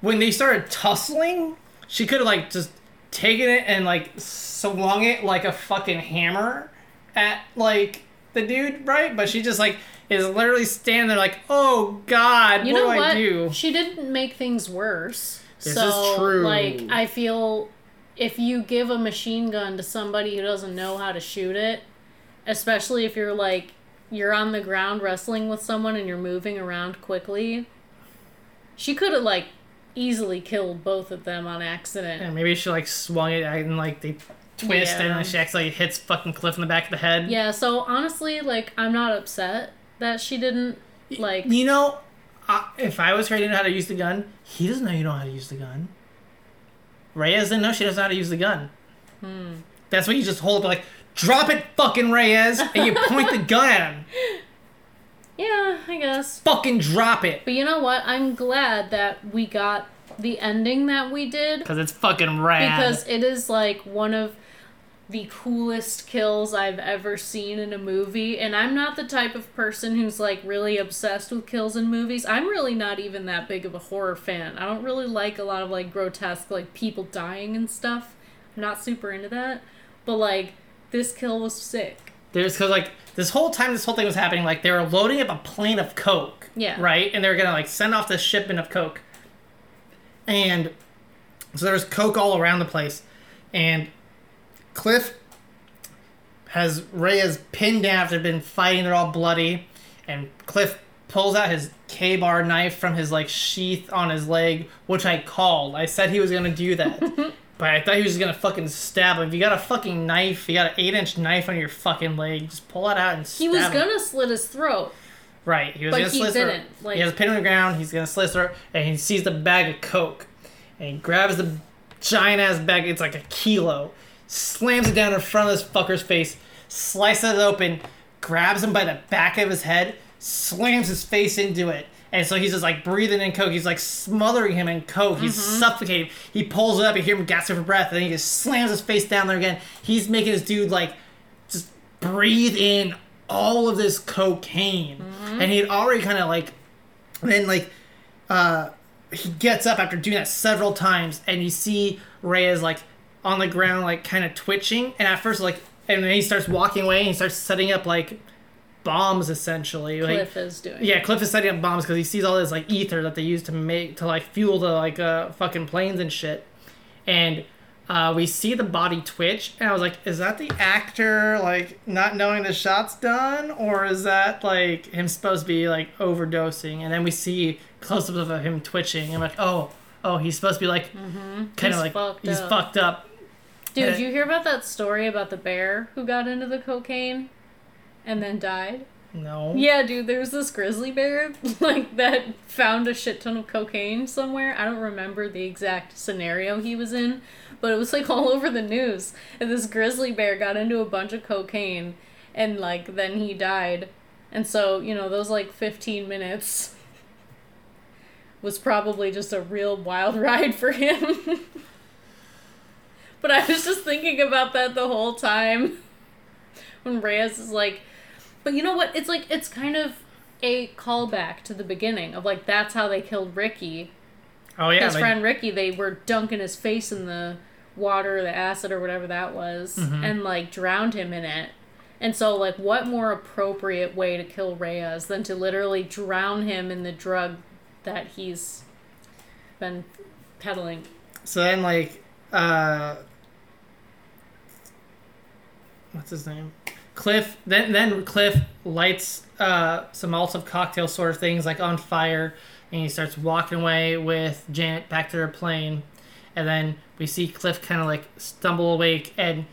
when they started tussling, she could have like just taken it and like swung it like a fucking hammer at like the dude, right? But she just like is literally standing there like, oh god, You what know do what? I do? She didn't make things worse. This so, is true. like, I feel if you give a machine gun to somebody who doesn't know how to shoot it, especially if you're like you're on the ground wrestling with someone and you're moving around quickly, she could have like easily killed both of them on accident. And maybe she like swung it and like they twist Yeah. and then she actually hits fucking Cliff in the back of the head. Yeah, so honestly, like I'm not upset that she didn't like You know, uh, if I was her, I didn't know how to use the gun. He doesn't know you know how to use the gun. Reyes didn't know she doesn't know how to use the gun. Hmm. That's why you just hold up like, drop it, fucking Reyes, and you point the gun at him. [LAUGHS] Yeah, I guess. Fucking drop it, But you know what? I'm glad that we got the ending that we did because it's fucking rad. because it is like one of the coolest kills I've ever seen in a movie. And I'm not the type of person who's like really obsessed with kills in movies. I'm really not even that big of a horror fan. I don't really like a lot of like grotesque, like people dying and stuff. I'm not super into that. But like, this kill was sick. There's because like this whole time this whole thing was happening, like they were loading up a plane of coke. Yeah. Right, and they were gonna like send off this shipment of coke, and so there was coke all around the place, and Cliff has Reyes pinned down after they've been fighting. They're all bloody, and Cliff pulls out his Ka-Bar knife from his like sheath on his leg, which I called. I said he was gonna do that. [LAUGHS] But I thought he was just gonna fucking stab him. If you got a fucking knife, you got an eight inch knife on your fucking leg, just pull it out and stab He was him. gonna slit his throat. Right, he was but gonna he slit his throat. didn't, like- he has a pin on the ground. He's gonna slit his throat, and he sees the bag of coke, and he grabs the giant ass bag. It's like a kilo. Slams it down in front of this fucker's face, slices it open, grabs him by the back of his head, slams his face into it. And so he's just like breathing in coke. He's like smothering him in coke. He's Mm-hmm. suffocating. He pulls it up. You hear him gasping for breath, and then he just slams his face down there again. He's making this dude like just breathe in all of this cocaine. Mm-hmm. And he had already kind of like, then like, uh, he gets up after doing that several times, and you see Reyes like on the ground, like kind of twitching. And at first, like, and then he starts walking away, and he starts setting up like bombs essentially. Like, Cliff is doing. yeah, Cliff is setting up bombs because he sees all this like ether that they use to make to like fuel the like uh fucking planes and shit. And uh, we see the body twitch, and I was like, is that the actor like not knowing the shot's done, or is that like him supposed to be like overdosing? And then we see close-ups of him twitching. I'm like, oh, oh, he's supposed to be like kind of like fucked he's up. fucked up. Dude, [LAUGHS] did you hear about that story about the bear who got into the cocaine and then died? No. Yeah, dude, there was this grizzly bear [LAUGHS] like that found a shit ton of cocaine somewhere. I don't remember the exact scenario he was in, but it was like [LAUGHS] all over the news. And this grizzly bear got into a bunch of cocaine and like then he died. And so, you know, those like 15 minutes was probably just a real wild ride for him. But I was just thinking about that the whole time when Reyes is like, but you know what? It's like it's kind of a callback to the beginning of like that's how they killed Ricky. Oh yeah, his like- friend Ricky, they were dunking his face in the water, the acid or whatever that was, Mm-hmm. and like drowned him in it. And so, like, what more appropriate way to kill Reyes than to literally drown him in the drug that he's been peddling? So then, like, uh, what's his name? Cliff. Then, then Cliff lights uh, some Molotov cocktail sort of things like on fire, and he starts walking away with Janet back to her plane. And then we see Cliff kind of like stumble awake, and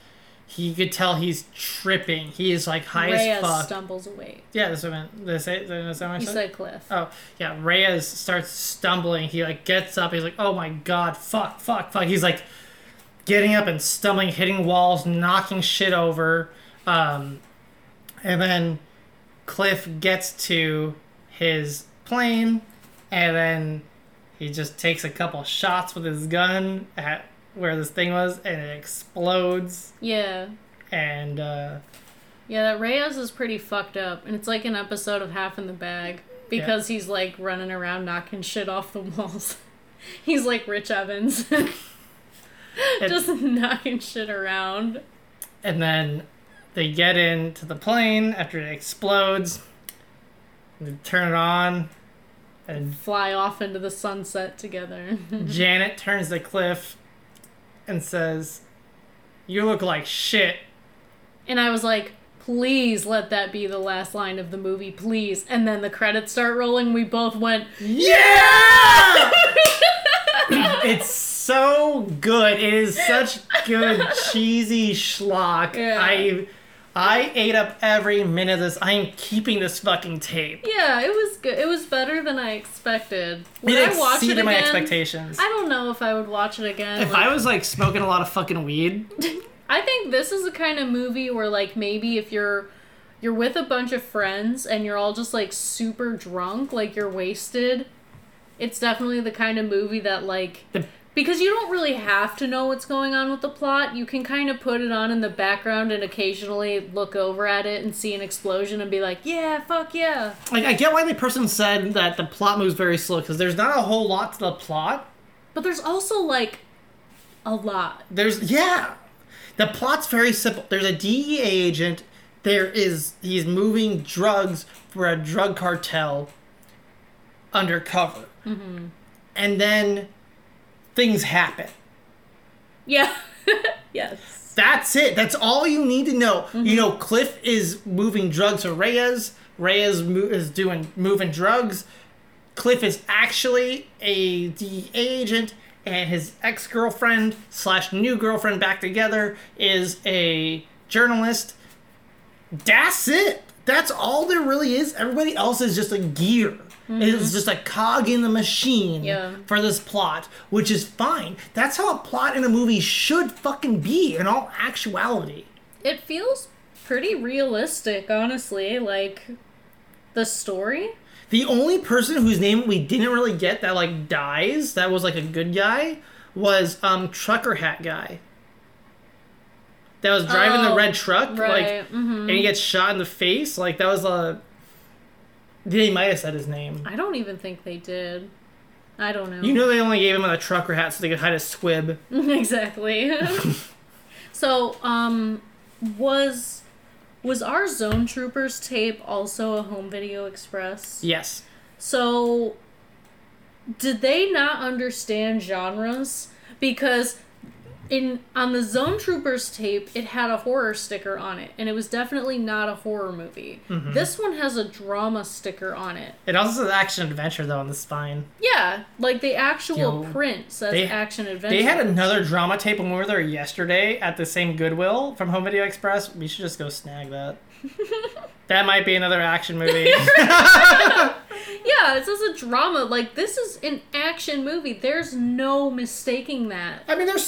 he could tell he's tripping. He is like high Reyes as fuck. stumbles awake. yeah, that's what I meant. Did I say? Did I say what I You said? said Cliff. Oh, yeah, Reyes starts stumbling. He like gets up. He's like, "Oh my god, fuck, fuck, fuck." He's like getting up and stumbling, hitting walls, knocking shit over. Um, and then Cliff gets to his plane, and then he just takes a couple shots with his gun at where this thing was, and it explodes. Yeah. And uh, Yeah, that Reyes is pretty fucked up, and it's like an episode of Half in the Bag because he's like running around knocking shit off the walls. [LAUGHS] he's like Rich Evans, [LAUGHS] just [LAUGHS] knocking shit around. and then they get into the plane after it explodes. They turn it on, and Fly off into the sunset together. [LAUGHS] Janet turns to Cliff and says, "You look like shit." and I was like, please let that be the last line of the movie, please. And then the credits start rolling. We both went, Yeah! [LAUGHS] it's so good. It is such good cheesy schlock. Yeah. I I ate up every minute of this. I am keeping this fucking tape. yeah, it was good. It was better than I expected. Would It I watch it exceeded again? my expectations. I don't know if I would watch it again. If Like, I was like smoking a lot of fucking weed, [LAUGHS] I think this is the kind of movie where like maybe if you're you're with a bunch of friends and you're all just like super drunk, like you're wasted, it's definitely the kind of movie that like The- because you don't really have to know what's going on with the plot. You can kind of put it on in the background and occasionally look over at it and see an explosion and be like, "Yeah, fuck yeah." like I get why the person said that the plot moves very slow because there's not a whole lot to the plot. But there's also like a lot. There's yeah, the plot's very simple. There's a DEA agent. There is he's moving drugs for a drug cartel undercover, Mm-hmm. and then things happen. Yeah. [LAUGHS] yes. That's it. That's all you need to know. You mm-hmm. know, Cliff is moving drugs for Reyes. Reyes mo- is doing moving drugs. Cliff is actually a DEA agent, and his ex girlfriend slash new girlfriend back together is a journalist. That's it. That's all there really is. Everybody else is just a gear. It's just a cog in the machine Yeah. for this plot, which is fine. That's how a plot in a movie should fucking be in all actuality. It feels pretty realistic, honestly. Like the story. The only person whose name we didn't really get that like dies, that was like a good guy, was um trucker hat guy. That was driving the Oh, red truck, like, right, mhm. and he gets shot in the face. Like that was a. They might have said his name. I don't even think they did. I don't know. You know, they only gave him a trucker hat so they could hide a squib. [LAUGHS] exactly. [LAUGHS] so, um, was was our Zone Troopers tape also a Home Video Express? Yes. So, did they not understand genres? Because in on the Zone Troopers tape, it had a horror sticker on it, and it was definitely not a horror movie. Mm-hmm. This one has a drama sticker on it. It also says action adventure though on the spine. Yeah, like the actual Yo, print says they- action adventure. They had another drama tape when we were there yesterday at the same Goodwill from Home Video Express. We should just go snag that. [LAUGHS] that might be another action movie. [LAUGHS] [LAUGHS] Yeah, it says a drama. Like this is an action movie. There's no mistaking that. I mean, there's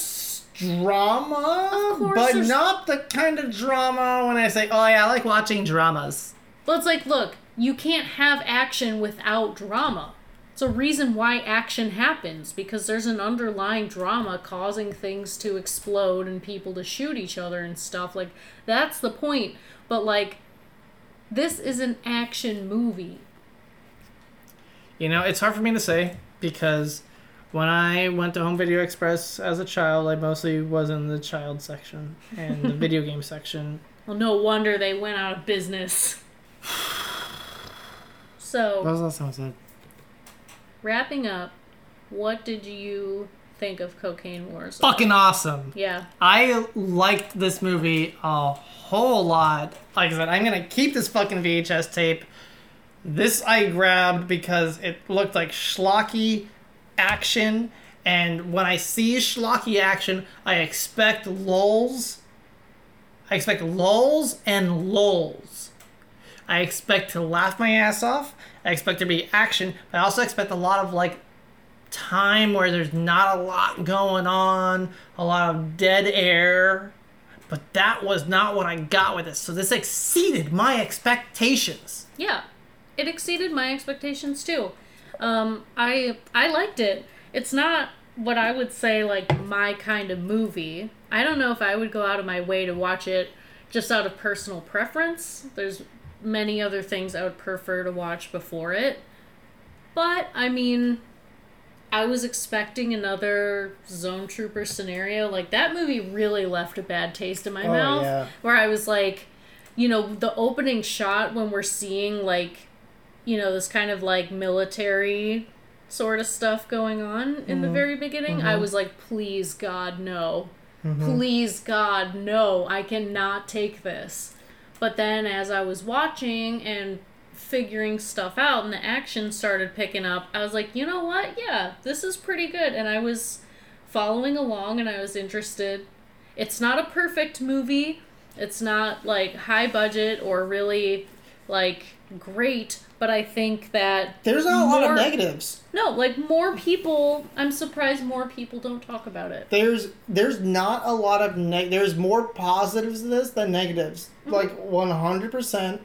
drama, but there's- not the kind of drama when I say, oh yeah, I like watching dramas. But it's like, look, you can't have action without drama. It's a reason why action happens because there's an underlying drama causing things to explode and people to shoot each other and stuff. Like that's the point. But like this is an action movie. You know, it's hard for me to say because when I went to Home Video Express as a child, I mostly was in the child section and the [LAUGHS] video game section. Well, no wonder they went out of business. So, What was the last time I said? wrapping up, what did you think of Cocaine Wars? Fucking awesome. Yeah. I liked this movie a whole lot. Like I said, I'm gonna keep this fucking VHS tape. This I grabbed because it looked like schlocky action, and when I see schlocky action, I expect lulls. I expect lulls and lulls. I expect to laugh my ass off. I expect there to be action, but I also expect a lot of like time where there's not a lot going on, a lot of dead air. But that was not what I got with this. So this exceeded my expectations. Yeah, it exceeded my expectations too. Um, I I liked it. It's not what I would say like my kind of movie. I don't know if I would go out of my way to watch it just out of personal preference. There's many other things I would prefer to watch before it. But I mean, I was expecting another Zone Trooper scenario. Like that movie really left a bad taste in my Oh, mouth. yeah. Where I was like, you know, the opening shot when we're seeing like, you know, this kind of like military sort of stuff going on in the mm-hmm. very beginning. I mm-hmm. was like, please God, no. Mm-hmm. Please God, no. I cannot take this. But then as I was watching and figuring stuff out and the action started picking up, I was like, you know what? Yeah, this is pretty good. And I was following along and I was interested. It's not a perfect movie. It's not like high budget or really like great, but I think that There's not a lot of negatives. No, like more people, I'm surprised more people don't talk about it. There's there's not a lot of neg. There's more positives to this than negatives. Mm-hmm. Like 100. percent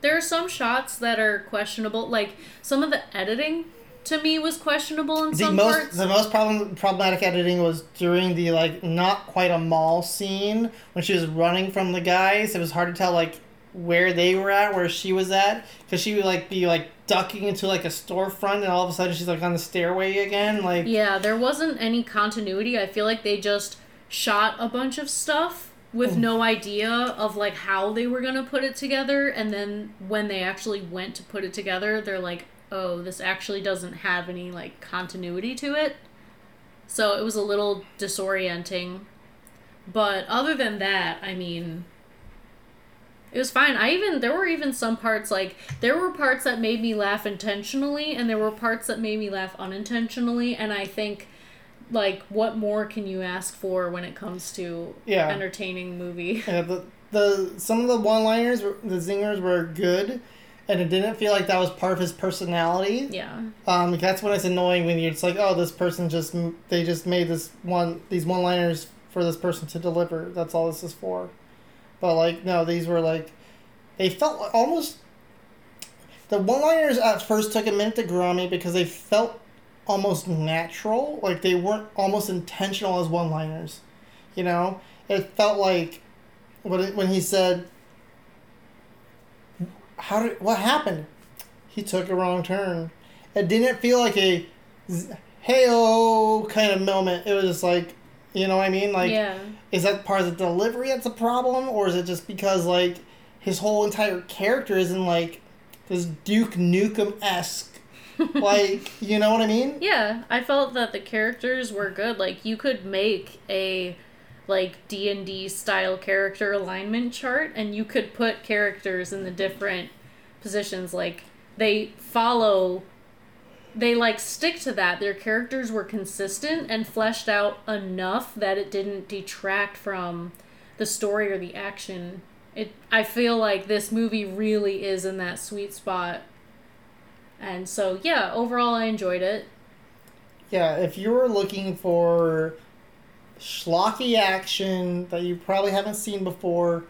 There are some shots that are questionable. Like some of the editing to me was questionable in The some most parts. the most problem problematic editing was during the like not quite a mall scene when she was running from the guys. It was hard to tell like where they were at, where she was at, because she would like be like ducking into like a storefront, and all of a sudden she's like on the stairway again. Like Yeah, there wasn't any continuity. I feel like they just shot a bunch of stuff with oh. no idea of like how they were going to put it together and then when they actually went to put it together, they're like, "Oh, this actually doesn't have any like continuity to it." So it was a little disorienting. But other than that, I mean, it was fine. I even there were even some parts like there were parts that made me laugh intentionally and there were parts that made me laugh unintentionally and I think like what more can you ask for when it comes to Yeah. entertaining movie? yeah, the the some of the one liners, the zingers were good, and it didn't feel like that was part of his personality. yeah. Um, that's when it's annoying when you're it's like, oh, this person just they just made this one these one liners for this person to deliver. That's all this is for. But like, no, these were like, they felt like almost. The one liners at first took a minute to grow on me because they felt almost natural, like they weren't almost intentional as one liners. You know, it felt like when it, when he said, "How did what happened?" He took a wrong turn. It didn't feel like a hey kind of moment. It was just like, you know what I mean? Like, yeah. is that part of the delivery that's a problem, or is it just because like his whole entire character isn't like this Duke Nukem esque? [LAUGHS] like, you know what I mean? Yeah, I felt that the characters were good. Like you could make a like D&D style character alignment chart and you could put characters in the different positions like they follow they like stick to that. Their characters were consistent and fleshed out enough that it didn't detract from the story or the action. It I feel like this movie really is in that sweet spot. And so yeah, overall I enjoyed it. Yeah, if you're looking for schlocky action that you probably haven't seen before,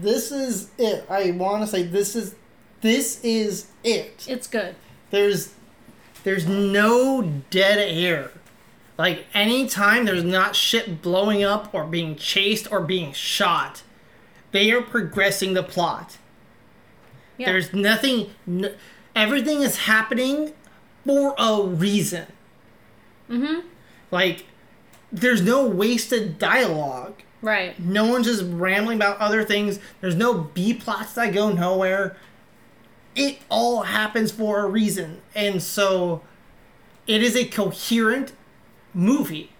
this is it. I want to say this is this is it. It's good. There's there's no dead air. Like anytime there's not shit blowing up or being chased or being shot, they are progressing the plot. Yeah. There's nothing. Everything is happening for a reason. Mm-hmm. Like, there's no wasted dialogue. Right. No one's just rambling about other things. There's no B plots that go nowhere. It all happens for a reason. And so it is a coherent movie,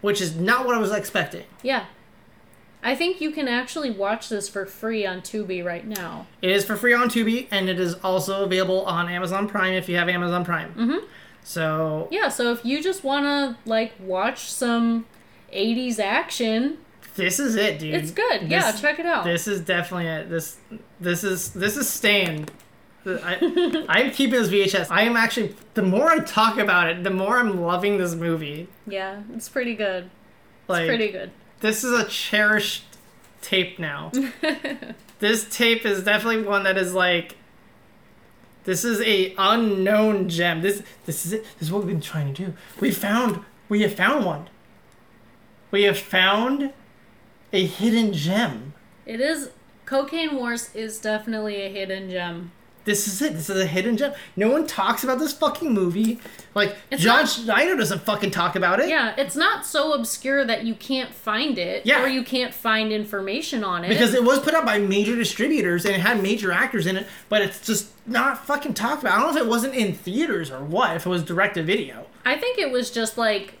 which is not what I was expecting. Yeah. I think you can actually watch this for free on Tubi right now. It is for free on Tubi, and it is also available on Amazon Prime if you have Amazon Prime. Mm-hmm. So Yeah, so if you just want to like watch some 80s action, this is it, dude. it's good. yeah, check it out. This is definitely it. This this is this is staying. I, I'm keeping this VHS. I am actually. The more I talk about it, the more I'm loving this movie. yeah, it's pretty good. Like Pretty good. this is a cherished tape now. [LAUGHS] this tape is definitely one that is like. This is a unknown gem. This this is it. This is what we've been trying to do. We found. We have found one. We have found a hidden gem. It is Cocaine Wars is definitely a hidden gem. This is it. This is a hidden gem. No one talks about this fucking movie. Like It's John not- Schneider doesn't fucking talk about it. Yeah, it's not so obscure that you can't find it Yeah. or you can't find information on it. Because it was put out by major distributors and it had major actors in it, but it's just not fucking talked about. I don't know if it wasn't in theaters or what, if it was direct to video. I think it was just like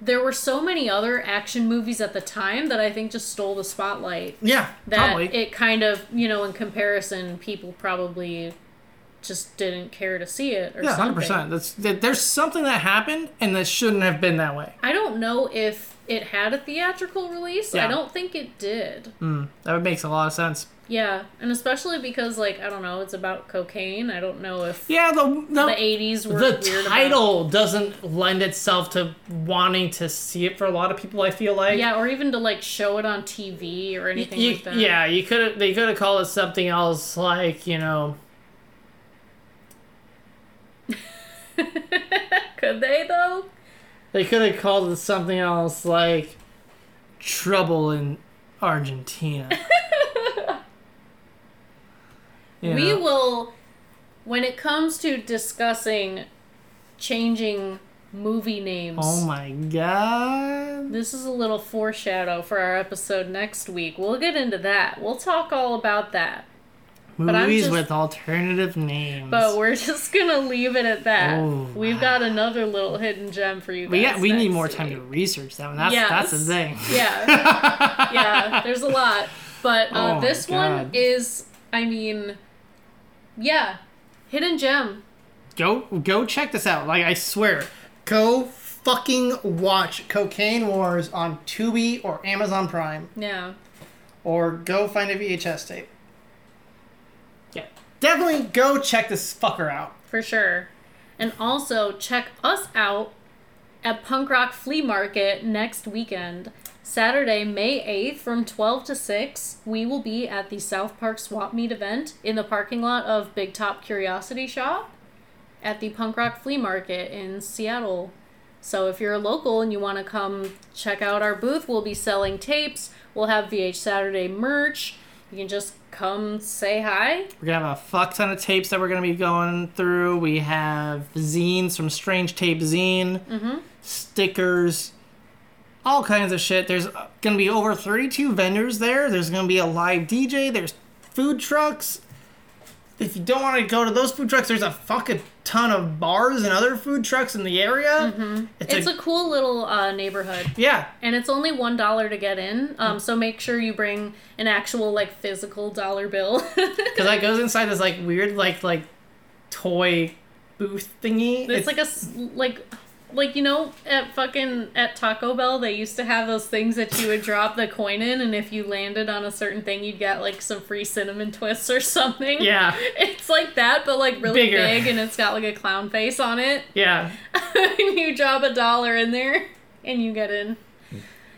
there were so many other action movies at the time that I think just stole the spotlight. Yeah, That probably. it kind of, you know, in comparison, people probably just didn't care to see it or yeah, something. hundred percent. That's that, there's something that happened and that shouldn't have been that way. I don't know if it had a theatrical release. Yeah. I don't think it did. Mm, that makes a lot of sense. Yeah, and especially because like I don't know, it's about cocaine. I don't know if Yeah, the the, 80s were the title doesn't lend itself to wanting to see it for a lot of people. I feel like. Yeah, or even to like show it on TV or anything You- like that. Yeah, you could have. They could have called it something else, like you know. [LAUGHS] Could they though? They could have called it something else, like trouble in Argentina. You [LAUGHS] We will when it comes to discussing changing movie names. Oh my god. This is a little foreshadow for our episode next week. We'll get into that. We'll talk all about that. Movies just- with alternative names. But we're [LAUGHS] just gonna leave it at that. Oh, We've got another little hidden gem for you guys. But yeah, we need more week. time to research that one. That's Yes. that's the thing. Yeah. yeah, [LAUGHS] there's a lot. But uh, Oh this one is, I mean, yeah, hidden gem. Go go check this out. Like I swear, go fucking watch Cocaine Wars on Tubi or Amazon Prime. Yeah. or go find a VHS tape. Definitely go check this fucker out. For sure. And also check us out at Punk Rock Flea Market next weekend. Saturday, May 8th from 12 to 6, we will be at the South Park Swap Meet event in the parking lot of Big Top Curiosity Shop at the Punk Rock Flea Market in Seattle. So if you're a local and you want to come check out our booth, we'll be selling tapes. We'll have VHS Saturday merch. You can just come say hi. We're gonna have a fuck ton of tapes that we're gonna be going through. We have zines from Strange Tape Zine, mm-hmm. stickers, all kinds of shit. There's gonna be over 32 vendors there. There's gonna be a live DJ. There's food trucks. If you don't want to go to those food trucks, there's a fucking ton of bars and other food trucks in the area. It's, It's a, a cool little uh, neighborhood. yeah, And it's only one dollar to get in. Um, so make sure you bring an actual like physical dollar bill. [LAUGHS] because that goes inside this like weird like like toy booth thingy. it's like a like like you know at fucking at Taco Bell they used to have those things that you would drop the coin in and if you landed on a certain thing you'd get like some free cinnamon twists or something. yeah, [LAUGHS] It's like that but like really Bigger. big and it's got like a clown face on it. [LAUGHS] yeah. and [LAUGHS] you drop a dollar in there and you get in.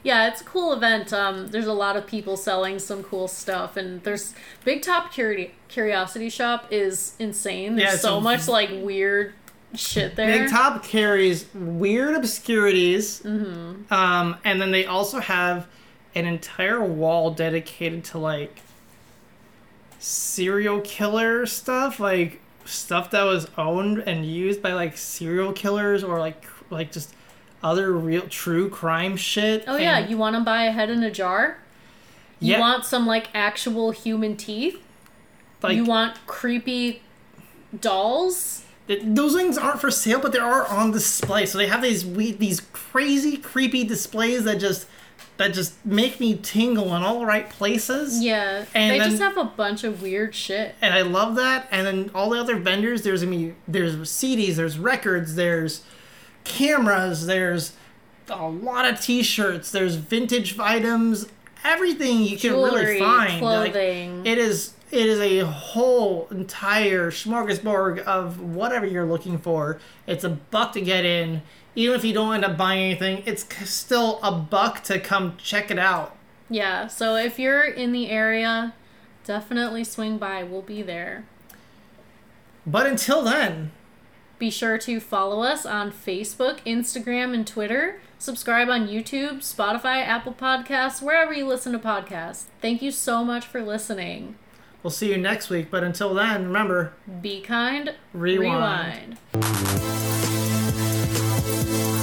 Yeah, it's a cool event. Um, there's a lot of people selling some cool stuff, and there's Big Top Curi- Curiosity Shop is insane. There's Yeah, so much like weird shit there. Big Top carries weird obscurities, mm-hmm. um, and then they also have an entire wall dedicated to like serial killer stuff, like stuff that was owned and used by like serial killers or like like just other real true crime shit. Oh yeah, you want to buy a head in a jar? You Yeah. want some like actual human teeth? like you want creepy dolls? Th- those things aren't for sale, but they are on display. So they have these we these crazy creepy displays that just that just make me tingle in all the right places. Yeah, And they then- just have a bunch of weird shit. and I love that. And then all the other vendors, there's gonna be there's CDs, there's records, there's cameras, there's a lot of T-shirts, there's vintage items, everything you can Jewelry, really find. Like, clothing. it is it is a whole entire smorgasbord of whatever you're looking for. It's a buck to get in. Even if you don't end up buying anything, it's still a buck to come check it out. Yeah, so if you're in the area, definitely swing by. We'll be there. But until then, Be sure to follow us on Facebook, Instagram, and Twitter. Subscribe on YouTube, Spotify, Apple Podcasts, wherever you listen to podcasts. Thank you so much for listening. We'll see you next week. But until then, remember be kind, rewind. rewind.